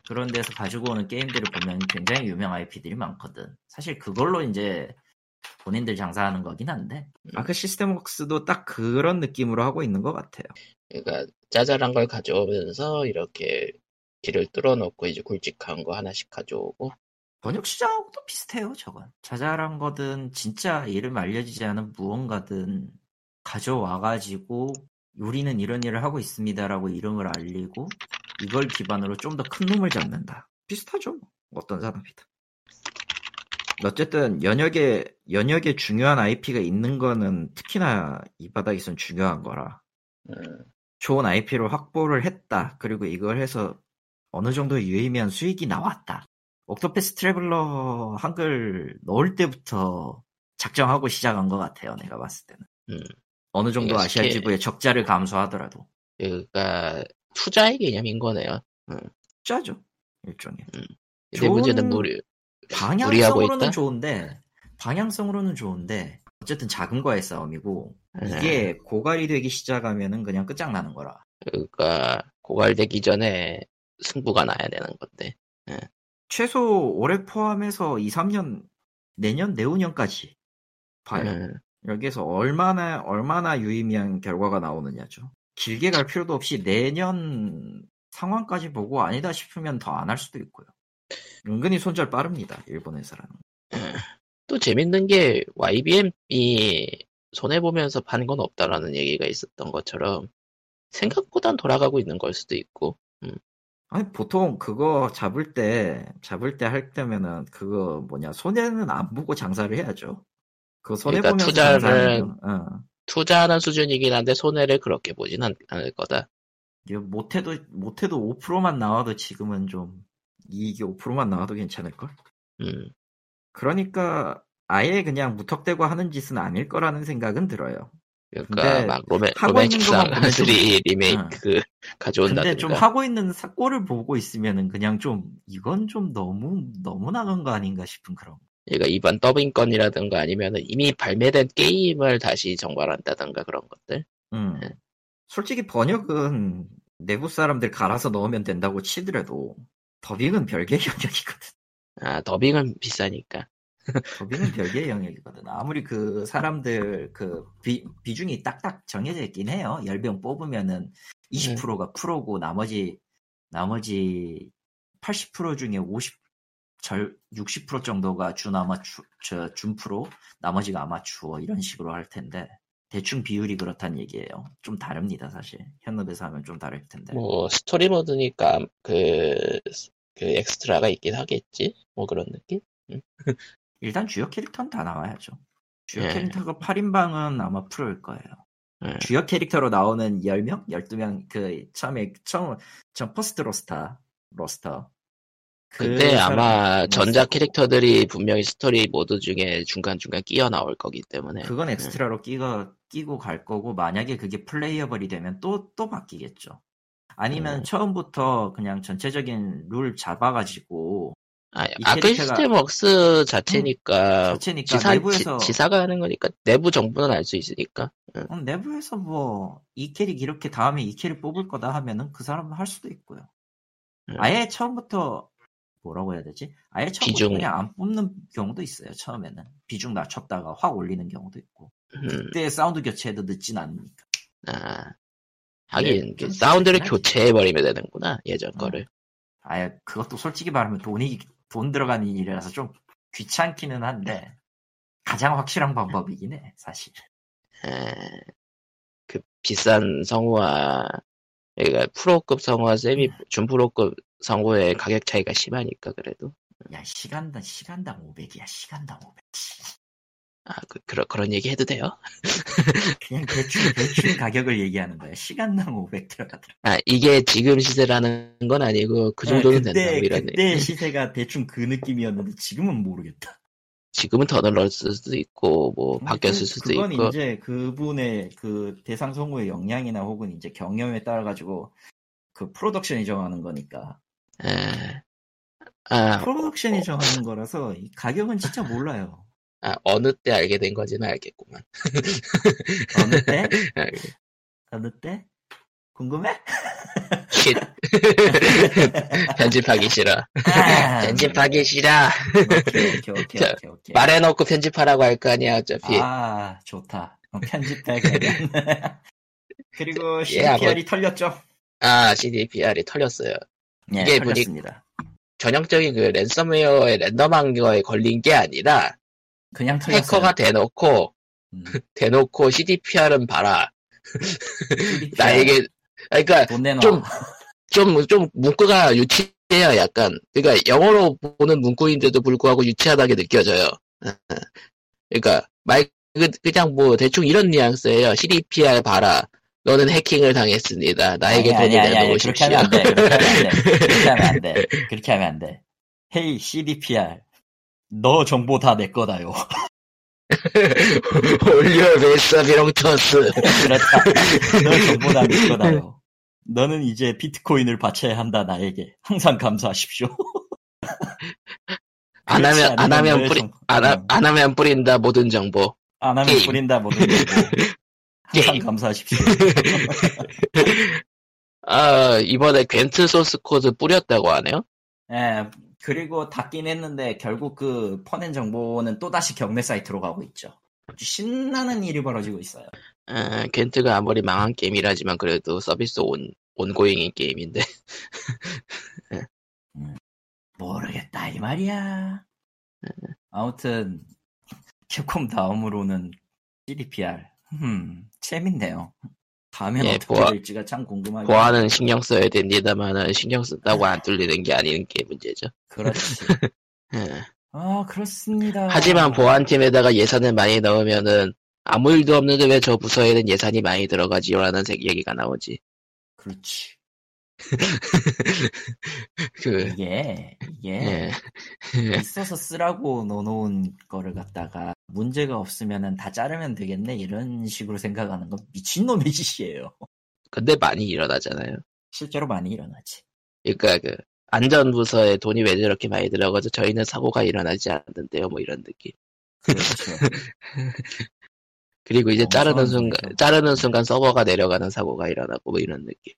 그런 데서 가지고 오는 게임들을 보면 굉장히 유명 IP들이 많거든. 사실 그걸로 이제 본인들 장사하는 거긴 한데. 아그 시스템웍스도 딱 그런 느낌으로 하고 있는 것 같아요. 그러니까 짜잘한 걸 가져오면서 이렇게 길을 뚫어놓고 이제 굵직한 거 하나씩 가져오고 번역 시장하고도 비슷해요, 저건. 자잘한 거든, 진짜 이름 알려지지 않은 무언가든 가져와가지고, 우리는 이런 일을 하고 있습니다라고 이름을 알리고, 이걸 기반으로 좀 더 큰 놈을 잡는다. 비슷하죠, 뭐. 어떤 산업이든. 어쨌든, 연역에, 연역에 중요한 IP가 있는 거는 특히나 이 바닥에선 중요한 거라. 음, 좋은 IP를 확보를 했다. 그리고 이걸 해서 어느 정도 유의미한 수익이 나왔다. 옥토패스 트래블러 한글 넣을 때부터 작정하고 시작한 것 같아요. 내가 봤을 때는. 음. 어느 정도 그러니까 아시아 지부의 적자를 감수하더라도. 그러니까 투자의 개념인 거네요. 짜죠. 일종의. 근데 좋은 문제는 무리 방향성으로는? 좋은데, 방향성으로는 좋은데, 어쨌든 작은 거의 싸움이고, 네. 이게 고갈이 되기 시작하면은 그냥 끝장나는 거라. 그러니까 고갈되기 전에 승부가 나야 되는 건데 최소 올해 포함해서 2, 3년, 내년, 내후년까지 봐요. 음, 여기에서 얼마나, 얼마나 유의미한 결과가 나오느냐죠. 길게 갈 필요도 없이 내년 상황까지 보고 아니다 싶으면 더 안 할 수도 있고요. 은근히 손절 빠릅니다. 일본 회사라는. 또 재밌는 게 YBM이 손해 보면서 판 건 없다라는 얘기가 있었던 것처럼 생각보단 돌아가고 있는 걸 수도 있고 아니, 보통 그거 잡을 때, 잡을 때 할 때면은 그거 뭐냐, 손해는 안 보고 장사를 해야죠. 그거 손해 보면서 그러니까 투자를- 장사하면, 어. 투자하는 수준이긴 한데 손해를 그렇게 보진 않, 않을 거다. 못해도, 못해도 5%만 나와도 지금은 좀, 이익이 5%만 나와도 괜찮을 걸? 음, 그러니까 아예 그냥 무턱대고 하는 짓은 아닐 거라는 생각은 들어요. 그러니까 막 로맨 하고 로맨틱 있는 것만 사가 보면 좀- 3 리메이크 가져온다든가. 근데 좀 하고 있는 사고를 보고 있으면은 그냥 좀 이건 좀 너무 너무 나간 거 아닌가 싶은 그런. 그러니까 이번 더빙 건이라든가 아니면 이미 발매된 게임을 다시 정발한다든가 그런 것들. 음. 네. 솔직히 번역은 내부 사람들 갈아서 넣으면 된다고 치더라도 더빙은 별개의 영역이거든. 아 더빙은 비싸니까. 더빙은 별개의 영역이거든. 아무리 그 사람들 그 비, 비중이 딱딱 정해져 있긴 해요. 10명 뽑으면은 20%가 프로고 나머지 나머지 80% 중에 50, 절, 60% 정도가 준 아마추, 저, 준 프로, 나머지가 아마추어 이런 식으로 할 텐데 대충 비율이 그렇단 얘기예요. 좀 다릅니다, 사실. 현업에서 하면 좀 다를 텐데. 뭐 스토리 모드니까 그, 그 엑스트라가 있긴 하겠지. 뭐 그런 느낌. 일단 주요 캐릭터는 다 나와야죠. 주요 예. 캐릭터가 8인방은 아마 프로일 거예요. 예. 주요 캐릭터로 나오는 10명? 12명, 그, 처음에, 처음, 전 first roster, roster. 그 근데 사람- 아마 전작. 캐릭터들이 분명히 스토리 모드 중에 중간중간 끼어 나올 거기 때문에. 그건 엑스트라로 끼고, 끼고 갈 거고, 만약에 그게 playable이 되면 또, 또 바뀌겠죠. 아니면 음. 처음부터 그냥 전체적인 룰 잡아가지고, 아, 이 아크 캐릭터가- 시스템 웍스 자체니까 자체니까 지사, 내부에서, 지, 사가 하는 거니까 내부 정보는 알 수 있으니까. 응. 어, 내부에서 뭐, 이 캐릭 이렇게 다음에 이 캐릭 뽑을 거다 하면은 그 사람은 할 수도 있고요. 음. 아예 처음부터, 뭐라고 해야 되지? 아예 처음부터 비중. 그냥 안 뽑는 경우도 있어요, 처음에는. 비중 낮췄다가 확 올리는 경우도 있고. 음, 그때 사운드 교체해도 늦진 않으니까. 아, 하긴 네, 좀 사운드를 그렇긴 하지. 교체해 버리면 되는구나 예전 어. 거를. 아예 그것도 솔직히 말하면 돈이, 돈 들어가는 일이라서 좀 귀찮기는 한데, 가장 확실한 방법이긴 해, 사실. 에, 그 비싼 성우와 그러니까 프로급 성우와 세미 준프로급 성우의 가격 차이가 심하니까 그래도 야, 시간당, 시간당 500이야, 시간당 500. 아 그, 그런 그런 얘기 해도 돼요? 그냥 대충, 대충 가격을 얘기하는 거야. 시간당 500 들어가더라. 아 이게 지금 시세라는 건 아니고 그 정도는 그때, 된다 뭐 이런 그때. 시세가 대충 그 느낌이었는데 지금은 모르겠다. 지금은 더 늘었을 수도 있고 뭐 바뀌었을 그- 수도 그건 있고 이제 그분의 그 대상 성우의 역량이나 혹은 이제 경험에 따라 가지고 그 프로덕션이 정하는 거니까 에, 아, 프로덕션이 정하는 거라서 이 가격은 진짜 몰라요. 아, 어느 때 알게 된 건지는 알겠구만. 어느 때? 아, 어느 때? 궁금해? 쉿. 편집하기 싫어. 아, 편집하기 싫어. 오케이 오케이 오케이 자, 오케이 오케이. 말해놓고 편집하라고 할 거 아니야 어차피. 아 좋다. 편집해 그러면. 그리고 예, 아버- CPR이 털렸죠? 아, CDPR이 털렸어요. 예, 이게 털렸습니다. 전형적인 그 랜섬웨어의 랜덤한 거에 걸린 게 아니라 그냥 털렸어요. 해커가 대놓고 음. 대놓고 CDPR은 봐라. CDPR 나에게 그러니까 돈 내놔. 좀- 좀 좀 문구가 유치해요 약간. 그러니까 영어로 보는 문구인데도 불구하고 유치하다게 느껴져요. 그러니까 말 그- 그냥 뭐 대충 이런 뉘앙스예요. CDPR 봐라. 너는 해킹을 당했습니다. 나에게 아니, 돈을 아니, 아니, 아니, 내놓으십시오. 그렇게 하면 안 돼. 그렇게 하면 안 돼. 그렇게 하면 안 돼. 그렇게 하면 안 돼. 헤이 CDPR. 너 정보 다 내 거다요. 올려 메사비롱 터스. 그렇다. 너 정보 다내 거다요. 너는 이제 비트코인을 바쳐야 한다 나에게. 항상 감사하십시오. 안 하면 안 하면 뿌리 정- 안, 하, 어. 안 하면 뿌린다 모든 정보. 안 하면 게임. 뿌린다 모든 정보. 항상. 감사하십시오. 아 이번에 궨트 소스 코드 뿌렸다고 하네요. 예, 그리고 닫긴 했는데 결국 그 퍼낸 정보는 또다시 경매 사이트로 가고 있죠. 아주 신나는 일이 벌어지고 있어요. 아, 궨트가 아무리 망한 게임이라지만 그래도 서비스 on ongoing인 게임인데. 모르겠다 이 말이야. 아무튼 캡콤 다음으로는 CDPR. 음, 재밌네요. 다음엔 예, 어떻게 보아- 될지가 참 궁금하게. 보안은 신경 써야 됩니다만은 신경 쓴다고 안 뚫리는 게 아닌 게 문제죠. 그렇지. 예. 아 그렇습니다. 하지만 보안팀에다가 예산을 많이 넣으면은 아무 일도 없는데 왜 저 부서에는 예산이 많이 들어가지요라는 색- 얘기가 나오지. 그렇지. 그 이게 이게 예. 있어서 쓰라고 넣어놓은 거를 갖다가 문제가 없으면은 다 자르면 되겠네 이런 식으로 생각하는 건 미친놈의 짓이에요. 근데 많이 일어나잖아요. 실제로 많이 일어나지. 그러니까 그 안전부서에 돈이 왜 저렇게 많이 들어가서 저희는 사고가 일어나지 않는데요, 뭐 이런 느낌. 그렇죠. 그리고 이제 자르는 순간. 자르는 순간 서버가 내려가는 사고가 일어나고 뭐 이런 느낌.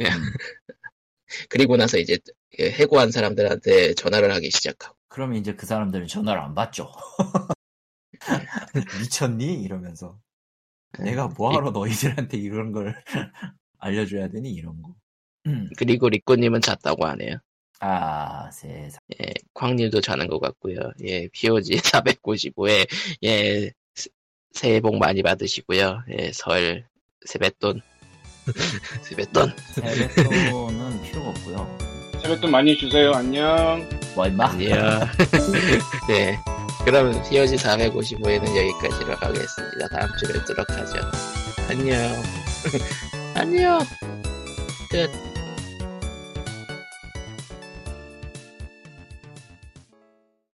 예. 음. 그리고 나서 이제 그 해고한 사람들한테 전화를 하기 시작하고. 그러면 이제 그 사람들은 전화를 안 받죠. 미쳤니? 이러면서 내가 뭐하러 너희들한테 이런 걸 알려줘야 되니 이런 거. 음. 그리고 리코님은 잤다고 하네요. 아 세상. 예, 광님도 자는 것 같고요. 예, POG 495에 예, 스- 새해 복 많이 받으시고요. 예, 설 세뱃돈 세뱃돈 세뱃돈은 필요가 없고요. 세뱃돈 많이 주세요. 안녕. 뭐 임마? 안녕. 네. 그럼 POG 455에는 여기까지로 하겠습니다. 다음 주에 뵙도록 하죠. 안녕. 안녕. 끝.